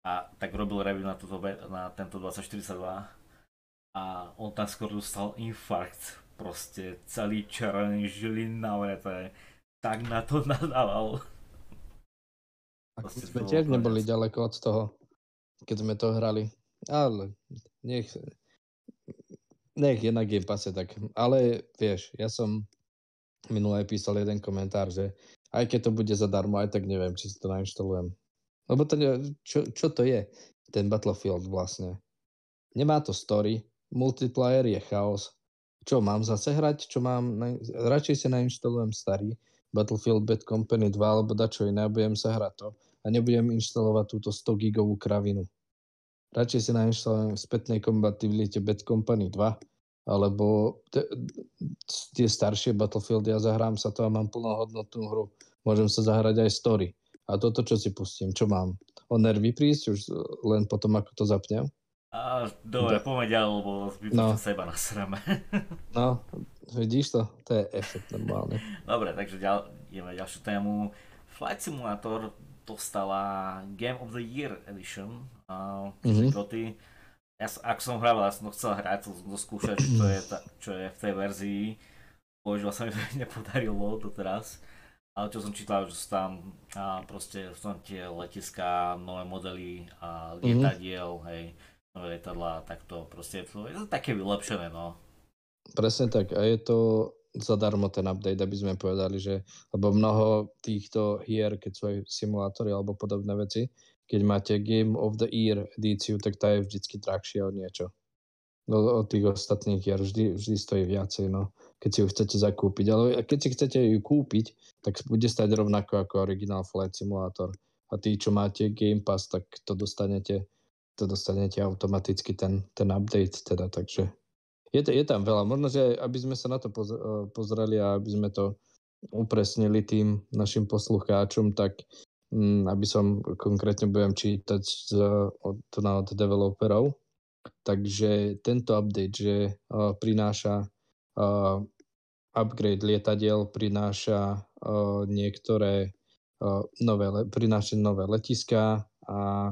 A tak robil review na, túto, na tento 2042 a on tam skoro dostal infarkt. Proste celý červený žilín navreté. Tak na to nadával. A proste sme tiež neboli ďaleko od toho, keď sme to hrali. Ale nech, nech je na Game Passe tak. Ale vieš, ja som minulé písal jeden komentár, že aj keď to bude zadarmo, aj tak neviem, či si to nainštalujem. Lebo to, čo, čo to je, ten Battlefield vlastne? Nemá to story, multiplayer je chaos. Čo, mám zase hrať? Čo mám? Na, radšej si nainštalujem starý Battlefield Bad Company 2 alebo dačo iné budem sa hrať to a nebudem inštalovať túto 100 gigovú kravinu. Radšej si nainštalujem v spätnej kompatibilite Bad Company 2 alebo te, tie staršie Battlefieldy a zahrám sa to a mám plnohodnotnú hru. Môžem sa zahrať aj story. A toto, čo si pustím, čo mám? O nervy prísť už len potom, ako to zapnem? A dobre, poďme ďalej, lebo No. seba nasreme. No, vidíš to? To je efekt normálne. Dobre, takže ďal, ideme ďalšiu tému. Flight Simulator dostala Game of the Year Edition. Uh, Mhm. mm-hmm. Ja, s- ak som hral, ja som to chcel hrať, chcel som to skúšať, čo je, ta, čo je v tej verzii. Bohužiaľ sa mi to nepodarilo doteraz. Ale čo som čítal, že sú tam a proste sú tam tie letiská, nové modely a lietadiel, mm-hmm. hej, nové lietadlá, tak to proste je to, je to také vylepšené, no. Presne tak. A je to zadarmo ten update, aby sme povedali, že lebo mnoho týchto hier, keď sú aj simulátory alebo podobné veci, keď máte Game of the Year edíciu, tak tá je vždycky drahšia od niečo. No, od tých ostatných hier vždy, vždy stojí viacej, no, keď si ju chcete zakúpiť. Ale keď si chcete ju kúpiť, tak bude stať rovnako ako originál Flight Simulator. A tí, čo máte Game Pass, tak to dostanete, to dostanete automaticky ten, ten update teda, takže je, je tam veľa. Možno, že aby sme sa na to eh, pozreli a aby sme to upresnili tým našim poslucháčom, tak mm, aby som konkrétne budem čítať z, od, od developerov. Takže tento update, že uh, prináša uh, upgrade lietadiel, prináša uh, niektoré uh, nové, le- prináša nové letiská a,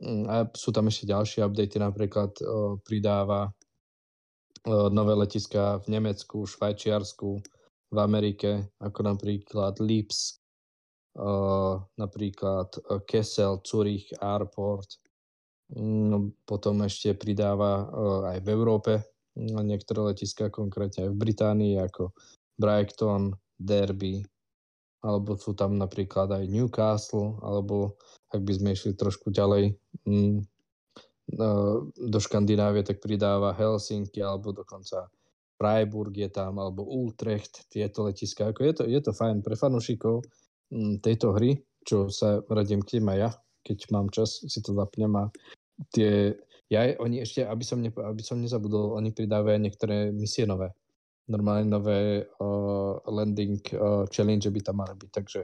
mm, a sú tam ešte ďalšie updaty, napríklad uh, pridáva nové letiská v Nemecku, Švajčiarsku, v Amerike, ako napríklad Lipsk, uh, napríklad uh, Kessel, Zurich Airport. Mm, potom ešte pridáva aj v Európe mm, niektoré letiská, konkrétne aj v Británii, ako Brighton, Derby, alebo sú tam napríklad aj Newcastle, alebo ak by sme išli trošku ďalej mm, do Škandinávie, tak pridáva Helsinki, alebo dokonca Freiburg je tam, alebo Utrecht, tieto letiská. Ako je, to, je to fajn pre fanúšikov mm, tejto hry, čo sa radím k tým aj ja, keď mám čas, si to zapnem a tie, ja, oni ešte, aby som, ne, aby som nezabudol, oni pridávajú aj niektoré misie nové. Normálne nové uh, landing uh, challenge by tam mali byť, takže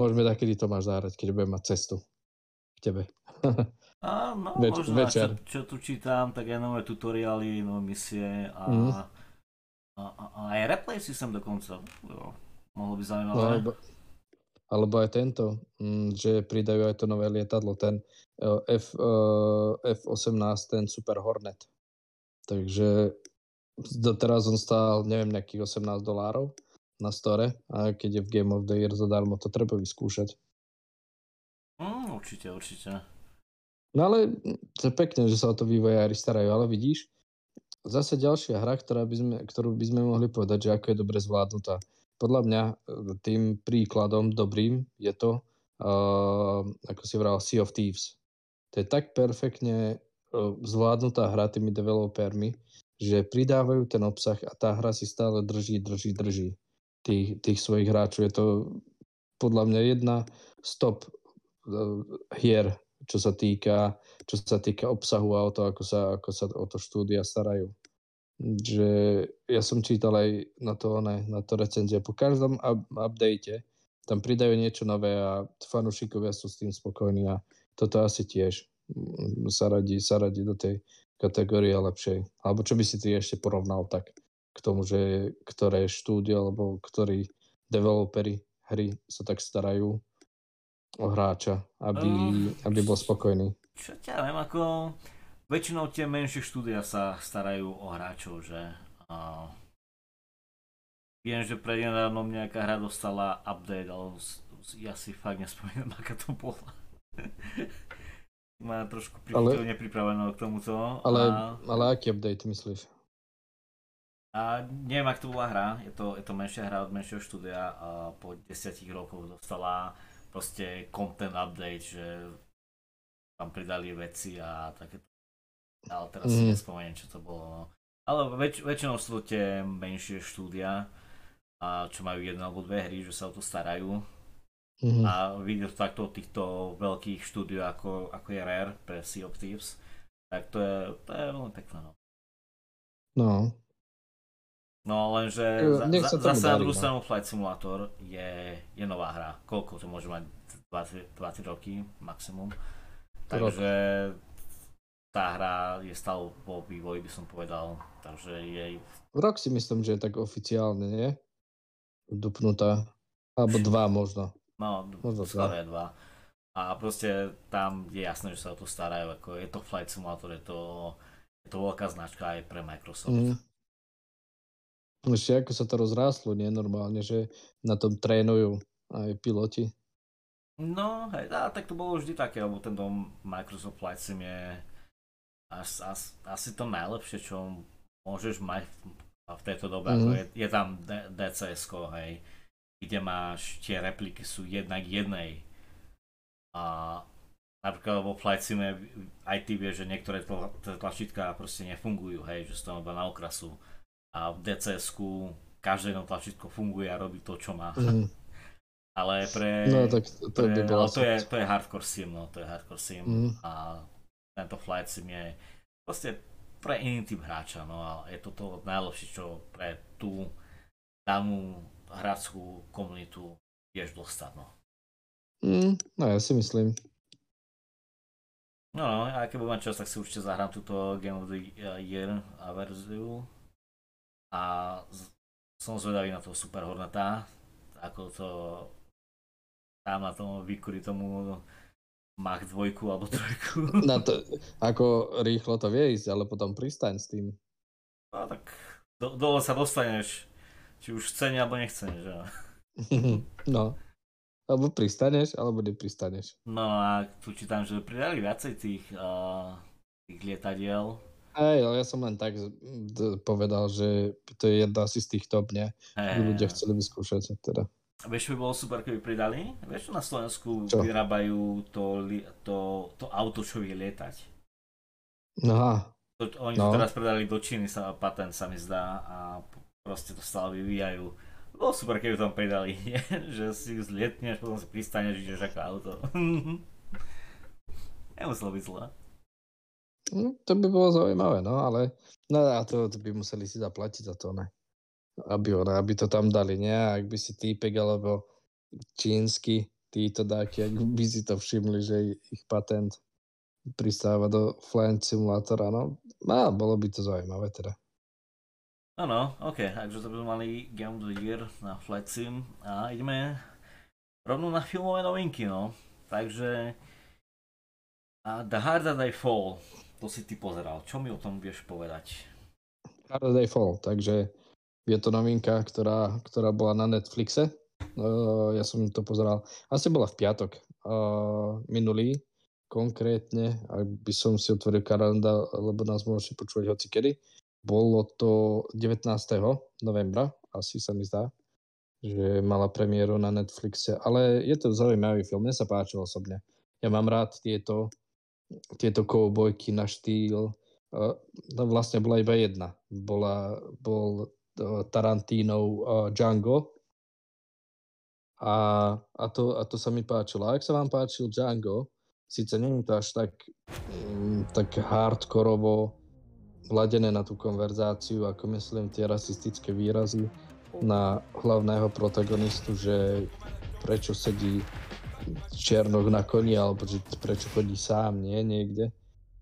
môžeme tak, kedy to máš zahrať, keď budem mať cestu k tebe. A no, Več- možno, večer. čo, čo tu čítam, tak aj nové tutoriály, nové misie a, Mhm. a, a, a aj replay systém dokonca. Jo, mohlo No, zaujímavé. alebo, alebo aj tento, mm, že pridajú aj to nové lietadlo, ten uh, F, uh, F-18, ten Super Hornet. Takže doteraz on stál, neviem, nejakých 18 dolárov na store a keď je v Game of the Year zadarmo, to treba vyskúšať. Mm, určite, určite. No ale to je pekné, že sa o to vývojári starajú, ale vidíš, zase ďalšia hra, ktorá by sme, ktorú by sme mohli povedať, že ako je dobre zvládnutá. Podľa mňa e, tým príkladom dobrým je to, uh, ako si vral, Sea of Thieves. To je tak perfektne uh, zvládnutá hra tými developermi, že pridávajú ten obsah a tá hra si stále drží, drží, drží tých, tých svojich hráčov. Je to podľa mňa jedna stop uh, hier, čo sa týka, čo sa týka obsahu a o to, ako sa, ako sa o to štúdia starajú že ja som čítal aj na to, ne, na to recenzie. Po každom up- update tam pridajú niečo nové a fanúšikovia sú s tým spokojní a toto asi tiež mm, sa radí, sa radí do tej kategórie lepšej. Alebo čo by si ty ešte porovnal tak k tomu, že ktoré štúdio alebo ktorí developeri hry sa tak starajú hráča, aby, uh, aby bol spokojný. Čo ťa viem, ako väčšinou tie menšie štúdia sa starajú o hráčov, že a... viem, že prednedávnom nejaká hra dostala update, ale ja si fakt nespomínam, aká to bola. Má trošku ale, nepripraveného k tomuto. Ale, a... ale aký update myslíš? A neviem, ak to bola hra, je to, je to menšia hra od menšieho štúdia a po desiatich rokoch dostala proste content update, že tam pridali veci a také ale teraz mm. si mhm. nespomeniem, čo to bolo. No. Ale väč- väčšinou sú to tie menšie štúdia, a čo majú jednu alebo dve hry, že sa o to starajú. Mm. A vidieť to takto od týchto veľkých štúdií ako, ako je Rare pre Sea of Thieves, tak to je, to je veľmi pekné. No. no. No lenže za, za, zase na druhú stranu Flight Simulator je, je nová hra. Koľko to môže mať? 20, 20 roky maximum. Takže tá hra je stále po vývoji, by som povedal. Takže jej... Rok si myslím, že je tak oficiálne, nie? Dupnutá. Alebo dva možno. No, možno dva. dva. A proste tam je jasné, že sa o to starajú. Ako je to Flight Simulator, je to, je to veľká značka aj pre Microsoft. Mm. Ešte ako sa to rozráslo, nie normálne, že na tom trénujú aj piloti. No, hej, a tak to bolo vždy také, lebo tento Microsoft Flight Sim je as, as, asi to najlepšie, čo môžeš mať v tejto dobe, mm. je, je tam DCS, hej, kde máš, tie repliky sú jedna k jednej. A napríklad vo Flight Sime aj ty vieš, že niektoré tlačítka proste nefungujú, hej, že sú tam iba na okrasu. A v dcs každé jedno tlačítko funguje a robí to, čo má. Mm. Ale pre... No tak to, pre, by to je, to je hardcore sim, no, to je hardcore sim mm. a tento flight sim je proste pre iný typ hráča, no a je to to najlepšie, čo pre tú danú hráčskú komunitu vieš dostať, no. Mm, no ja si myslím. No, no, a keď budem čas, tak si určite zahrám túto Game of the Year verziu. A som zvedavý na toho Super Horneta, ako to tam na tom vykúri tomu Mach dvojku alebo trojku. Na to, ako rýchlo to vie ísť, ale potom pristaň s tým. No tak do, dole sa dostaneš, či už chce alebo nechce, že? no. Alebo pristaneš, alebo nepristaneš. No a tu čítam, že pridali viacej tých, uh, tých lietadiel. Hej, ale ja som len tak povedal, že to je jedna asi z tých top, nie? Hey. Ľudia chceli vyskúšať teda. Vieš, by bolo super, keby pridali? Vieš, na Slovensku čo? vyrábajú to, to, to auto, čo vie lietať? Aha. To, oni no. to teraz predali do Číny, sa, patent sa mi zdá a proste to stále vyvíjajú. Bolo super, keby tam pridali, nie? že si zlietneš, potom si pristaneš, ideš ako auto. Nemuselo byť zle. Hm, to by bolo zaujímavé, no ale no a to, to by museli si zaplatiť za to, ne? aby, ona, aby to tam dali, nie? Ak by si týpek alebo čínsky títo dáky, ak by si to všimli, že ich patent pristáva do Flight Simulatora, no, a bolo by to zaujímavé teda. Áno, ok, takže to by mali Game of the Year na Flight Sim a ideme rovno na filmové novinky, no. Takže a The Harder They Fall, to si ty pozeral, čo mi o tom vieš povedať? They Fall, takže je to novinka, ktorá, ktorá bola na Netflixe. Uh, ja som to pozeral, asi bola v piatok uh, minulý, konkrétne, ak by som si otvoril kalendár, lebo nás môžete počúvať hoci kedy. Bolo to 19. novembra, asi sa mi zdá, že mala premiéru na Netflixe, ale je to zaujímavý film, mne sa páčil osobne. Ja mám rád tieto, tieto koubojky na štýl, uh, vlastne bola iba jedna. Bola, bol uh, Tarantínov uh, Django, a, a, to, a to sa mi páčilo. A ak sa vám páčil Django, síce není to až tak, um, tak hardkorovo vladené na tú konverzáciu, ako myslím tie rasistické výrazy na hlavného protagonistu, že prečo sedí černok na koni, alebo že prečo chodí sám, nie niekde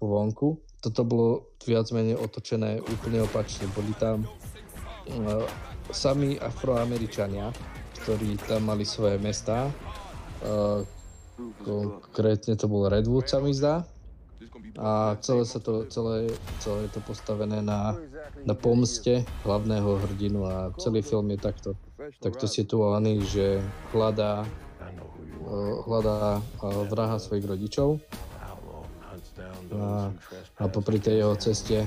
vonku. Toto bolo viac menej otočené úplne opačne. Boli tam uh, sami afroameričania, ktorí tam mali svoje mestá. Uh, konkrétne to bol Redwood, sa mi zdá. A celé, sa to, celé, celé je to postavené na, na pomste hlavného hrdinu a celý film je takto, takto situovaný, že hľadá, hľadá uh, vraha svojich rodičov. A, a popri tej jeho ceste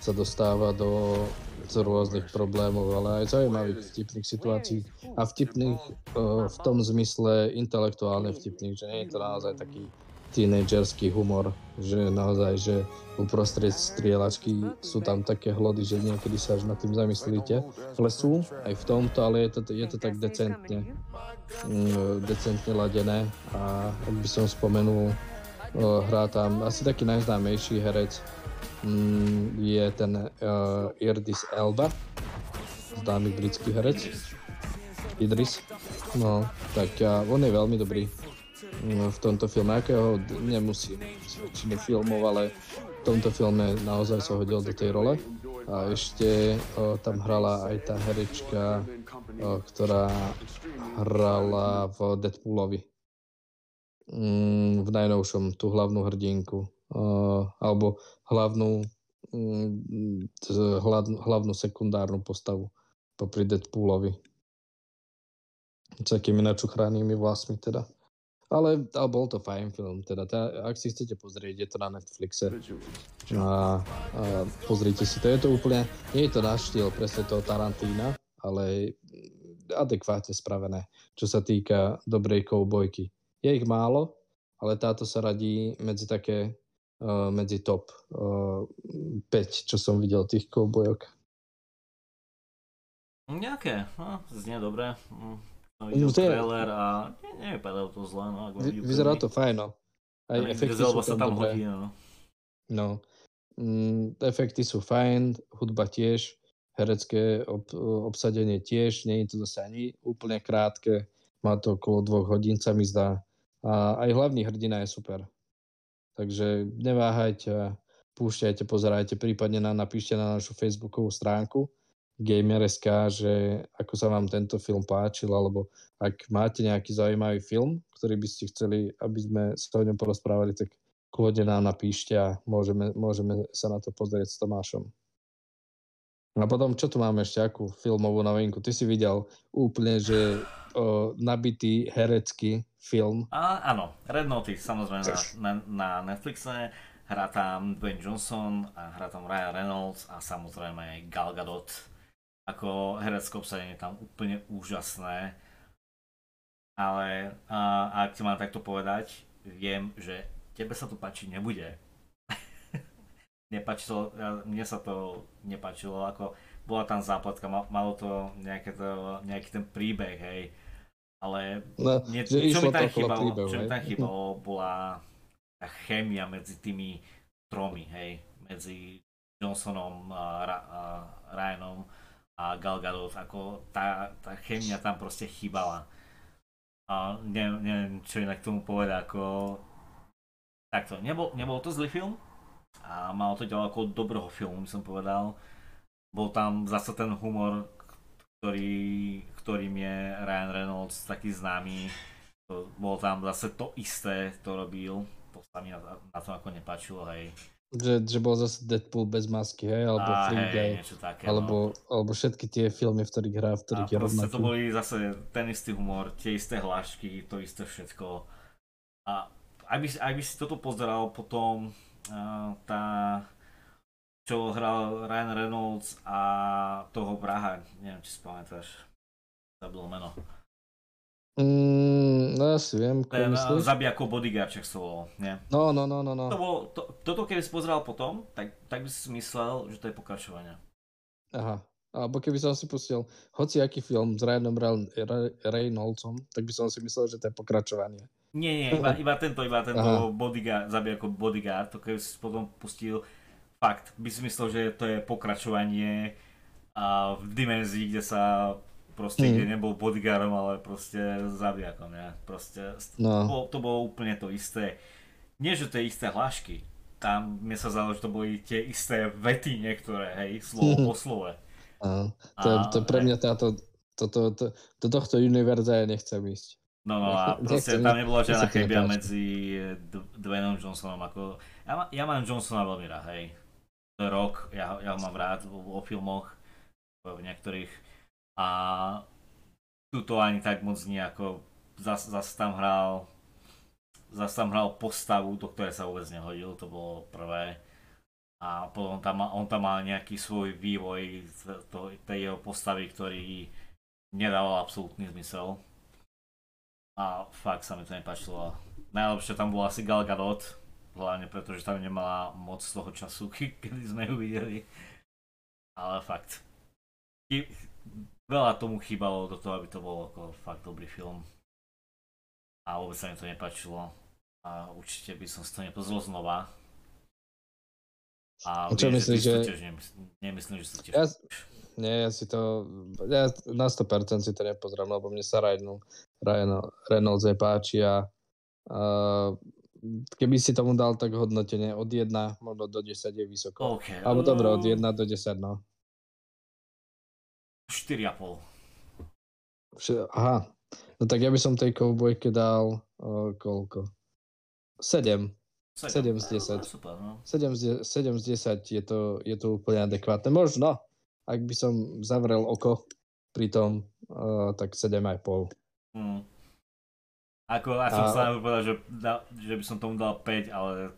sa dostáva do z rôznych problémov, ale aj zaujímavých vtipných situácií a vtipných uh, v tom zmysle intelektuálne vtipných, že nie je to naozaj taký tínedžerský humor, že naozaj, že uprostred strieľačky sú tam také hlody, že niekedy sa až nad tým zamyslíte. Ale aj v tomto, ale je to, je to tak decentne, mm, decentne ladené a ak by som spomenul, hrá tam asi taký najznámejší herec, mm, je ten uh, Irdis Elba, známy britský herec. Idris. No, tak uh, on je veľmi dobrý v tomto filme, akého nemusí z filmov, ale v tomto filme naozaj sa hodil do tej role. A ešte uh, tam hrala aj tá herečka, uh, ktorá hrala v Deadpoolovi. Mm, v najnovšom, tú hlavnú hrdinku alebo hlavnú, mm, hlavnú sekundárnu postavu popri Deadpoolovi. S takými načuchránými vlasmi teda. Ale, ale bol to fajn film, teda tá, ak si chcete pozrieť, je to na Netflixe. A, a pozrite si to, je to úplne, nie je to náš štýl presne toho Tarantína, ale adekvátne spravené, čo sa týka dobrej koubojky. Je ich málo, ale táto sa radí medzi také uh, medzi top uh, 5, čo som videl tých koubojok. Nejaké, no, znie dobre. Mm, som videl no, trailer a nie, nevypadalo to zle. No, Vy, vyzerá to fajn, no. Aj Ani efekty sú tam, tam dobré. hodí, no. no. Mm, efekty sú fajn, hudba tiež, herecké ob, obsadenie tiež, nie je to zase ani úplne krátke, má to okolo dvoch hodín sa mi zdá. A aj hlavný hrdina je super. Takže neváhajte, púšťajte, pozerajte, prípadne nám napíšte na našu facebookovú stránku Gamer.sk, že ako sa vám tento film páčil, alebo ak máte nejaký zaujímavý film, ktorý by ste chceli, aby sme sa o ňom porozprávali, tak kľudne nám napíšte a môžeme, môžeme sa na to pozrieť s Tomášom. A potom, čo tu máme ešte, akú filmovú novinku? Ty si videl úplne, že o, nabitý herecký film. A, áno, Red Notice, samozrejme na, na, Netflixe. Hrá tam Dwayne Johnson, a hrá tam Ryan Reynolds a samozrejme Gal Gadot. Ako herecké obsadenie tam úplne úžasné. Ale a, ak ti mám takto povedať, viem, že tebe sa to páčiť nebude. Nepačilo, mne sa to nepačilo, ako bola tam zápletka, malo to, nejaké to nejaký ten príbeh, hej ale no, nie, čo mi tam chýbalo, príbehu, čo mi tam chýbalo, bola tá chémia medzi tými tromi, hej, medzi Johnsonom, a, a Ryanom a Gal Gadot, ako tá, tá chémia tam proste chýbala. A neviem, neviem čo inak tomu povedať, ako takto, nebol, nebol to zlý film a malo to ďaleko ako dobrého filmu, som povedal. Bol tam zase ten humor, ktorý, ktorým je Ryan Reynolds taký známy. To, bolo tam zase to isté, to robil. To sa mi na, na to ako nepáčilo, hej. Že, že bol zase Deadpool bez masky, hej, alebo a, Free hej, Guy, také, alebo, no. alebo všetky tie filmy, v ktorých hrá, v ktorých a je rovnaký. to boli zase ten istý humor, tie isté hlášky, to isté všetko. A ak by, ak by si toto pozeral potom uh, tá čo hral Ryan Reynolds a toho vraha, neviem či si pamätáš, zabilo meno. Mm, no ja si viem, koho Ten uh, myslíš? bodyguard, sa volal, nie? No, no, no, no, no. To bolo, to, toto keby si pozeral potom, tak, tak by si myslel, že to je pokračovanie. Aha. Alebo keby som si pustil hociaký film s Ryanom Reyn- Re- Reynoldsom, tak by som si myslel, že to je pokračovanie. Nie, nie, iba, iba tento, iba tento Aha. bodyguard, zabij ako bodyguard, to keby si potom pustil, fakt, by si myslel, že to je pokračovanie a v dimenzii, kde sa proste, Hmm. kde nebol bodyguardom, ale proste zabijakom, ne? Proste, to, No. bolo, to bolo úplne to isté. Nie, že to je isté hlášky, tam mne sa zdalo, že to boli tie isté vety niektoré, hej, slovo po slove. Á, to, je, to pre A- mňa táto, to, to, to, do tohto univerza ja nechcem ísť. No, no a proste Nechcem- tam nebola žiadna to chybia medzi D- Dwaynom Johnsonom ako... Ja, ja mám Johnsona veľmi rád, hej. To rok, ja, ja ho mám rád vo, vo filmoch, v niektorých. A tu to ani tak moc nie ako... Zas, zas tam hral... Zas tam hral postavu, do ktorej sa vôbec nehodil, to bolo prvé. A potom tam, on tam mal nejaký svoj vývoj to, tej jeho postavy, ktorý nedával absolútny zmysel. A fakt sa mi to nepáčilo. Najlepšie tam bola asi Gal Gadot, hlavne preto, že tam nemala moc toho času, ke- kedy sme ju videli. Ale fakt. Veľa tomu chýbalo do toho, aby to bol ako fakt dobrý film. A vôbec sa mi to nepáčilo. A určite by som si to nepozrel znova. A čo viem, myslíš, že- tiež nemyslím, nemyslím, že si tiež... Ja, nie, ja si to, ja na 100% si to nepozriem, lebo mne sa Ryan, Ryan Reynolds nepáči a uh, keby si tomu dal tak hodnotenie od 1 možno do 10 je vysoko. OK. Alebo dobre, od eh, 1 do 10, no. 4,5. Vš- Aha, no tak ja by som tej cowboyke dal uh, koľko? 7. Sedem z desať. Super, no. 7 z, 7 z 10 je to, je to úplne adekvátne. Možno, ak by som zavrel oko pri tom, uh, tak 7,5. Mm. Ako, ja som A- sa povedal, že, da, že by som tomu dal 5, ale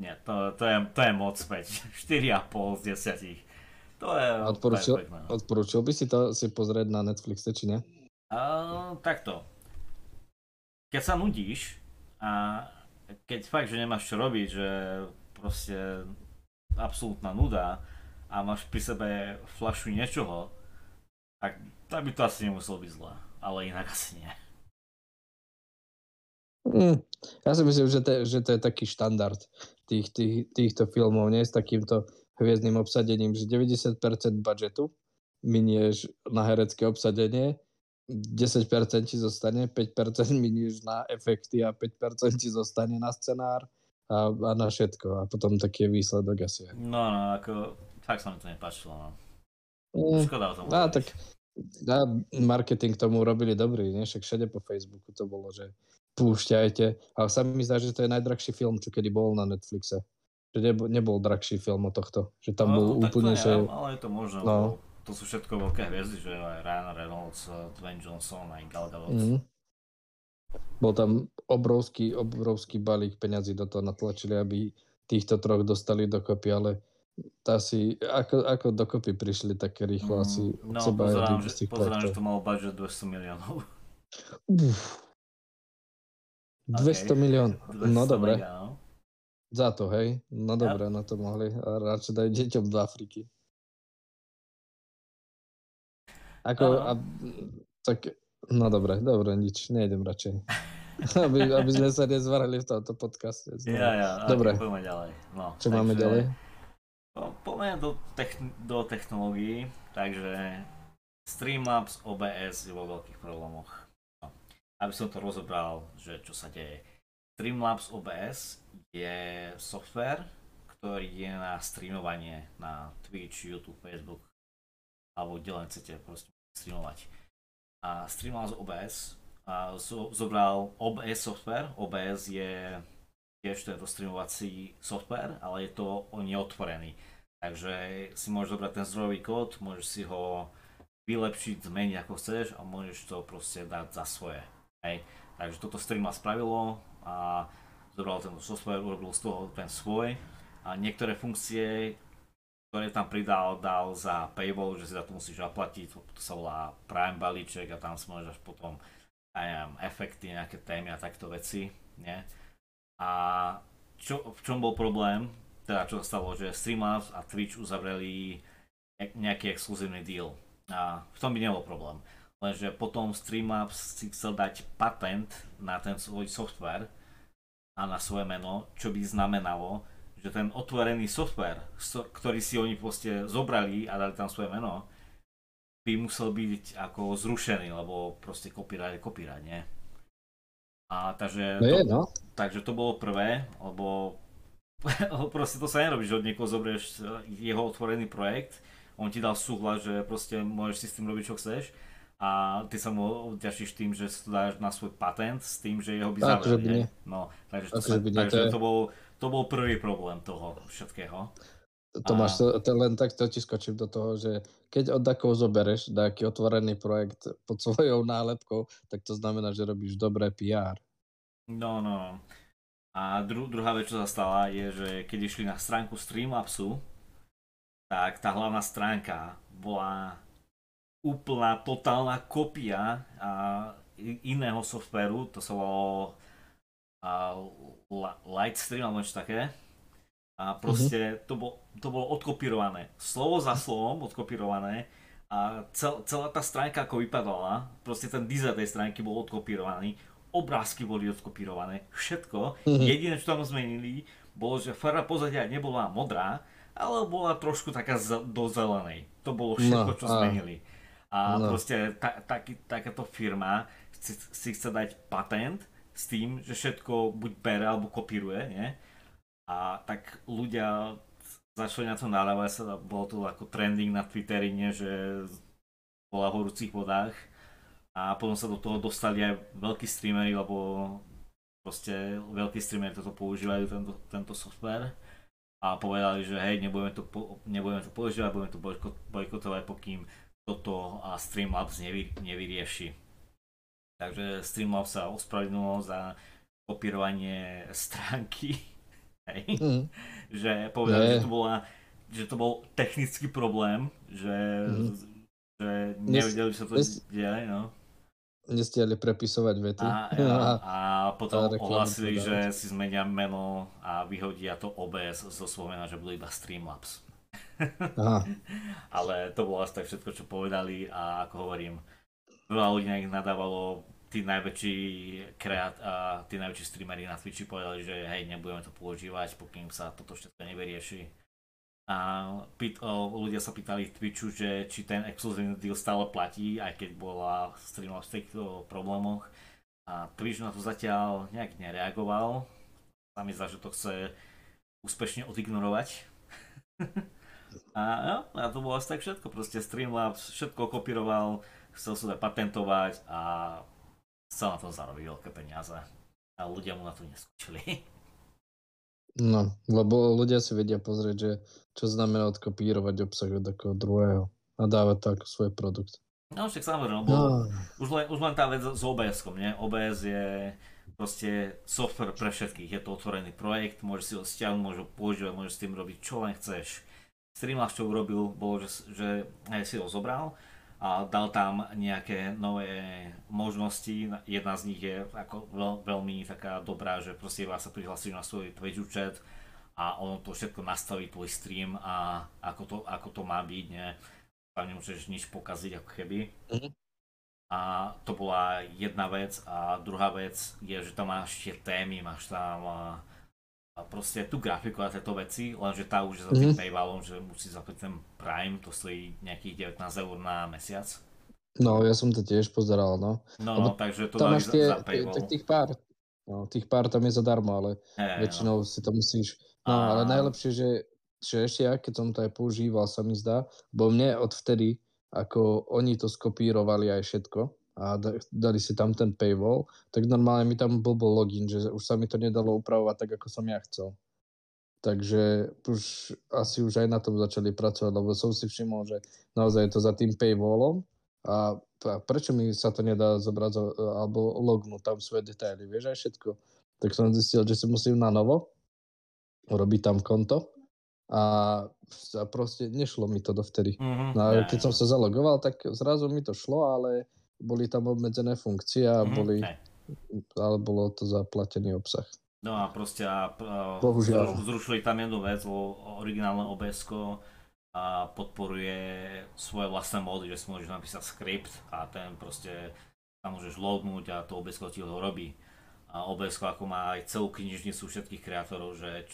nie, to, to, je, to je moc 5. 4,5 z 10. To je Odporúčil, odporúčil by si to si pozrieť na Netflixe, či nie? A, takto. Keď sa nudíš a keď fakt, že nemáš čo robiť, že proste absolútna nuda a máš pri sebe flašu niečoho, tak, tak by to asi nemuselo byť zlé. Ale inak asi nie. Mm, ja si myslím, že to, je- že to je taký štandard tých, tých, týchto filmov, nie s takýmto hviezdnym obsadením, že 90% budžetu minieš na herecké obsadenie, 10% ti zostane, 5% minieš na efekty a 5% ti zostane na scenár a, a na všetko. A potom taký je výsledok asi. No, no, ako, fakt sa mi to nepáčilo, no. Mm, Škoda o tom. á, hovoriť. tak a marketing tomu robili dobrý, nie? Však všade po Facebooku to bolo, že púšťajte. Ale sa mi zdá, že to je najdrahší film, čo kedy bol na Netflixe. Že nebol, nebol drahší film od tohto. Že tam bol No, tak to úplne, neviem, že... Ale je to možné, No. no. to sú všetko veľké hviezdy, že aj Ryan Reynolds, Dwayne Johnson, aj Gal Gadot. Mm. Bol tam obrovský, obrovský balík peňazí do toho natlačili, aby týchto troch dostali dokopy, ale tá si, ako, ako dokopy prišli také rýchlo asi od no, seba pozerám, že, pozerám, že to malo budget 200 miliónov. Uf. 200 milión. 200 No dobre. no. Za to, hej? No Ja- dobre, na to mohli. A radšej daj deťom do Afriky. Ako, Áno. a, tak, no dobre, dobre, nič, nejdem radšej. aby, aby sme sa nezvarali v tomto podcaste. znova. Ja, ja, Dobre. Dobre. poďme ďalej. No, Čo máme ďalej? No, poďme do, techn- do technológií, takže Streamlabs OBS je vo veľkých problémoch. No. Aby som to rozobral, že čo sa deje. Streamlabs OBS je software, ktorý je na streamovanie na Twitch, YouTube, Facebook alebo kde len chcete proste streamovať. A Streamlabs OBS a zo- zobral OBS software. OBS je tiež tento streamovací software, ale je to on je otvorený. Takže si môžeš zobrať ten zdrojový kód, môžeš si ho vylepšiť, zmeniť ako chceš a môžeš to proste dať za svoje. Hej. Takže toto Streamlabs spravilo, a zobral ten software, urobil z toho ten svoj a niektoré funkcie, ktoré tam pridal, dal za paywall, že si za to musíš zaplatiť, to sa volá Prime balíček a tam si môžeš potom aj neviem, efekty, nejaké témy a takto veci, nie? A čo, v čom bol problém, teda čo sa stalo, že Streamlabs a Twitch uzavreli nejaký exkluzívny deal. A v tom by nebol problém. Lenže potom Streamlabs si chcel dať patent na ten svoj software a na svoje meno, čo by znamenalo, že ten otvorený software, ktorý si oni proste zobrali a dali tam svoje meno, by musel byť ako zrušený, lebo proste copyright je copyright, nie? A takže, no to, je, no. takže to bolo prvé, lebo proste to sa nerobí, že od niekoho zobrieš jeho otvorený projekt, on ti dal súhlas, že proste môžeš si s tým robiť čo chceš a ty sa mu odťažíš tým, že to dáš na svoj patent s tým, že jeho by zavreli. No, takže, to, sa, takže to, bol, to bol prvý problém toho všetkého. Tomáš, to, to len tak to ti skočím do toho, že keď od takého zobereš nejaký otvorený projekt pod svojou nálepkou, tak to znamená, že robíš dobré PR. No, no, no. A dru- druhá vec, čo sa stala, je, že keď išli na stránku Streamlabsu, tak tá hlavná stránka bola úplná, totálna kopia a iného softveru, to sa volalo Lightstream alebo niečo také. A proste mm-hmm. to, bol, to bolo odkopírované. Slovo za slovom odkopírované a cel, celá tá stránka ako vypadala, proste ten design tej stránky bol odkopírovaný obrázky boli odkopírované, všetko. Mm-hmm. Jediné, čo tam zmenili, bolo, že farba pozadia nebola modrá, ale bola trošku taká z- do zelenej. To bolo všetko, čo no, zmenili. A no. proste ta, taký, takáto firma si, si chce dať patent s tým, že všetko buď bere alebo kopíruje, nie? A tak ľudia začali na to nadávať sa, bolo to ako trending na Twitteri, nie? že bola v horúcich vodách a potom sa do toho dostali aj veľkí streamery, lebo proste veľkí streamery toto používajú, tento, tento software a povedali, že hej, nebudeme to, po, nebudeme to používať, budeme to bojkot, bojkotovať, pokým toto a Streamlabs nevy, nevyrieši. Takže Streamlabs sa ospravedlnilo za kopírovanie stránky, mm. že povedali, yeah. že to bola že to bol technický problém, že, mm. že nevedeli, čo to deje, no nestiali prepisovať vety. A, ja, a potom ohlasili, že si zmenia meno a vyhodia to OBS zo svojho mena, že budú iba Streamlabs. Aha. Ale to bolo asi tak všetko, čo povedali a ako hovorím, veľa ľudí na nich nadávalo, tí najväčší kreat a tí najväčší streamery na Twitchi povedali, že hej, nebudeme to používať, pokým sa toto všetko nevyrieši a pýt, o, ľudia sa pýtali v Twitchu, že či ten exkluzívny deal stále platí, aj keď bola streamovať v týchto problémoch. A Twitch na to zatiaľ nejak nereagoval. Sa mi zdá, že to chce úspešne odignorovať. a, jo, a to bolo asi tak všetko. Proste Streamlabs všetko kopíroval, chcel sa patentovať a chcel na to zarobiť veľké peniaze. A ľudia mu na to neskočili. No, lebo ľudia si vedia pozrieť, že čo znamená odkopírovať obsah od takého druhého a dávať to ako svoj produkt. No však samozrejme, lebo no. už, len, už len tá vec s OBS-kom, nie? OBS je proste software pre všetkých, je to otvorený projekt, môžeš si ho stiahnuť, môžeš ho používať, môžeš s tým robiť čo len chceš. Streamlabs čo urobil, bolo, že, že si ho zobral a dal tam nejaké nové možnosti. Jedna z nich je ako veľ, veľmi taká dobrá, že proste vás sa prihlasíš na svoj Twitch účet a ono to všetko nastaví tvoj stream a ako to, ako to má byť, ne? Tam nemôžeš nič pokaziť ako keby. Mm-hmm. A to bola jedna vec a druhá vec je, že tam máš tie témy, máš tam a proste tú grafiku a tieto veci, lenže tá už je za tým mm-hmm. paywallom, že musí zaplatiť ten Prime, to stojí nejakých 19 eur na mesiac. No, ja som to tiež pozeral, no. No, no takže to dali za, tie, za paywall. Tak tých pár, no, tých pár tam je zadarmo, ale hey, väčšinou no. si to musíš, no, a... ale najlepšie, že, že ešte ja, keď som to aj používal, sa mi zdá, bo mne odvtedy, ako oni to skopírovali aj všetko, a dali si tam ten paywall, tak normálne mi tam bol, login, že už sa mi to nedalo upravovať tak, ako som ja chcel. Takže už asi už aj na tom začali pracovať, lebo som si všimol, že naozaj je to za tým paywallom a prečo mi sa to nedá zobrať alebo lognúť tam svoje detaily, vieš aj všetko. tak som zistil, že si musím na novo urobiť tam konto a, a proste nešlo mi to dovtedy. Mm-hmm. No keď som sa zalogoval, tak zrazu mi to šlo, ale boli tam obmedzené funkcie a Mhm, boli, ale bolo to zaplatený obsah. No a proste a, a, Bohužiaľ. zru- zrušili tam jednu vec, lebo originálne obs a podporuje svoje vlastné módy, že si môžeš napísať skript a ten proste tam môžeš loadnúť a to obs ti ho robí. A obs ako má aj celú knižnicu všetkých kreatorov, že,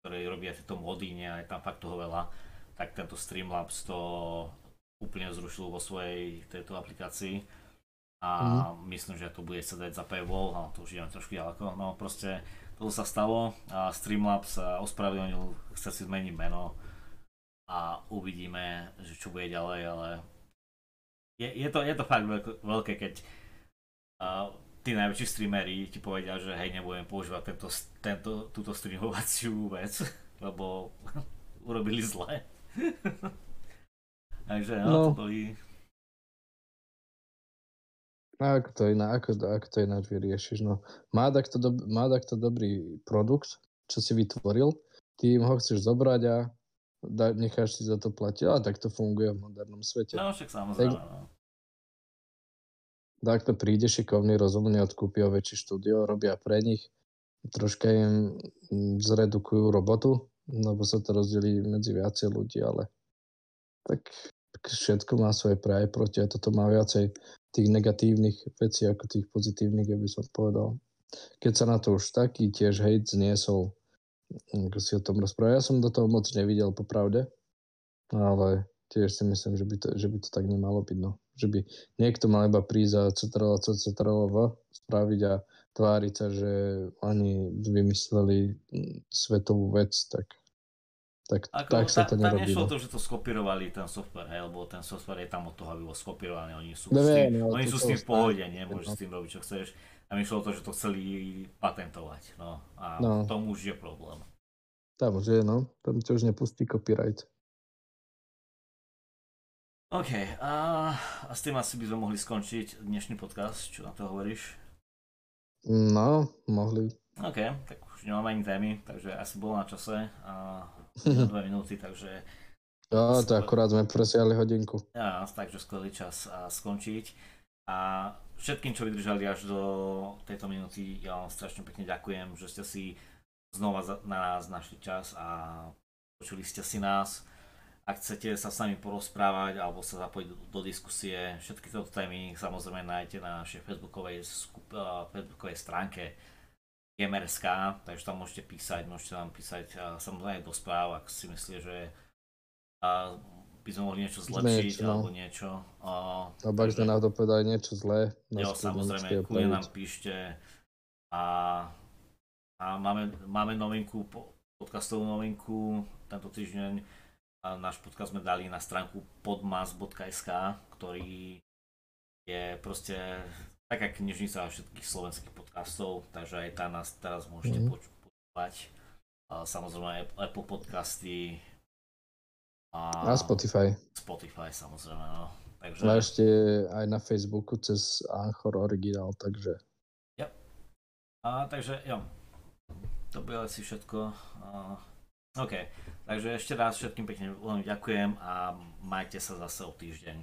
ktorí robia tieto mody, nie je tam fakt toho veľa, tak tento Streamlabs to úplne zrušil vo svojej tejto aplikácii a myslím, že to bude sa dať za paywall, ale to už ideme trošku ďaleko. No proste to sa stalo a Streamlabs sa ospravedlnil, chce si zmeniť meno a uvidíme, že čo bude ďalej, ale je, je, to, je to fakt veľké, keď uh, tí najväčší streamery ti povedia, že hej, nebudem používať tento, tento, túto streamovaciu vec, lebo urobili zle. Takže no, No. to boli ako to, iná, ako, ako to ináč vyriešiš? No, má takto, dob- má takto dobrý produkt, čo si vytvoril, ty im ho chceš zobrať a da, necháš si za to platiť. Ale tak to funguje v modernom svete. No však samozrejme, Tak- no. Tak to príde šikovný, rozumný, odkúpia väčšie štúdio, robia pre nich, troška im mm, zredukujú robotu, lebo sa to rozdelí medzi viacej ľudí, ale tak všetko má svoje pre aj proti a toto má viacej tých negatívnych vecí ako tých pozitívnych, ja by som povedal. Keď sa na to už taký tiež hejt zniesol, mm, ako si o tom rozprával, ja som do toho moc nevidel popravde, ale tiež si myslím, že by to, že by to tak nemalo byť, no. Že by niekto mal iba prísť a CTRL, CTRL V spraviť a tváriť sa, že oni vymysleli mm, svetovú vec, tak, tak, Ako, tak sa ta- to tam nerobí. nešlo No. to, že to skopírovali ten software, hej, lebo ten software je tam od toho, aby bol skopírovaný, oni sú, No s tým, no, oni sú s tým v pohode, nie, môžeš no. s tým robiť čo chceš. A mi šlo to, že to chceli patentovať, no a No. tom už je problém. Tam už je, no. Tam ti už nepustí copyright. OK, a, a s tým asi by sme mohli skončiť dnešný podcast, čo na to hovoríš? No, mohli. OK, tak už nemáme ani témy, takže asi bolo na čase a dve minúty, takže Jo, to akurát sme presiali hodinku. Ja, takže skvelý čas a skončiť. A všetkým, čo vydržali až do tejto minúty, ja vám strašne pekne ďakujem, že ste si znova na nás našli čas a počuli ste si nás. Ak chcete sa s nami porozprávať alebo sa zapojiť do, do diskusie, všetky tieto témy samozrejme nájdete na našej facebookovej, skup, uh, facebookovej stránke GamersK, takže tam môžete písať, môžete nám písať uh, samozrejme do správ, ak si myslíte, že uh, by sme mohli niečo zlepšiť Niečo, no. alebo niečo. Uh, Alebo ak sme náhodou povedali niečo zlé, Jo, samozrejme, kľudne nám píšte a, a máme, máme novinku, po- podcastovú novinku tento týždeň. A náš podcast sme dali na stránku podmas.sk, ktorý je proste taká knižnica všetkých slovenských podcastov, takže aj tam nás teraz môžete poč- počúvať. A samozrejme Apple podcasty a, Na Spotify. Spotify samozrejme, no. Takže... A ešte aj na Facebooku cez Anchor Original, takže A, takže jo, to bude asi všetko. A, OK, takže ešte raz všetkým pekne veľmi ďakujem a majte sa zase o týždeň.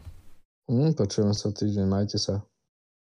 hm, počujeme sa týždeň, majte sa.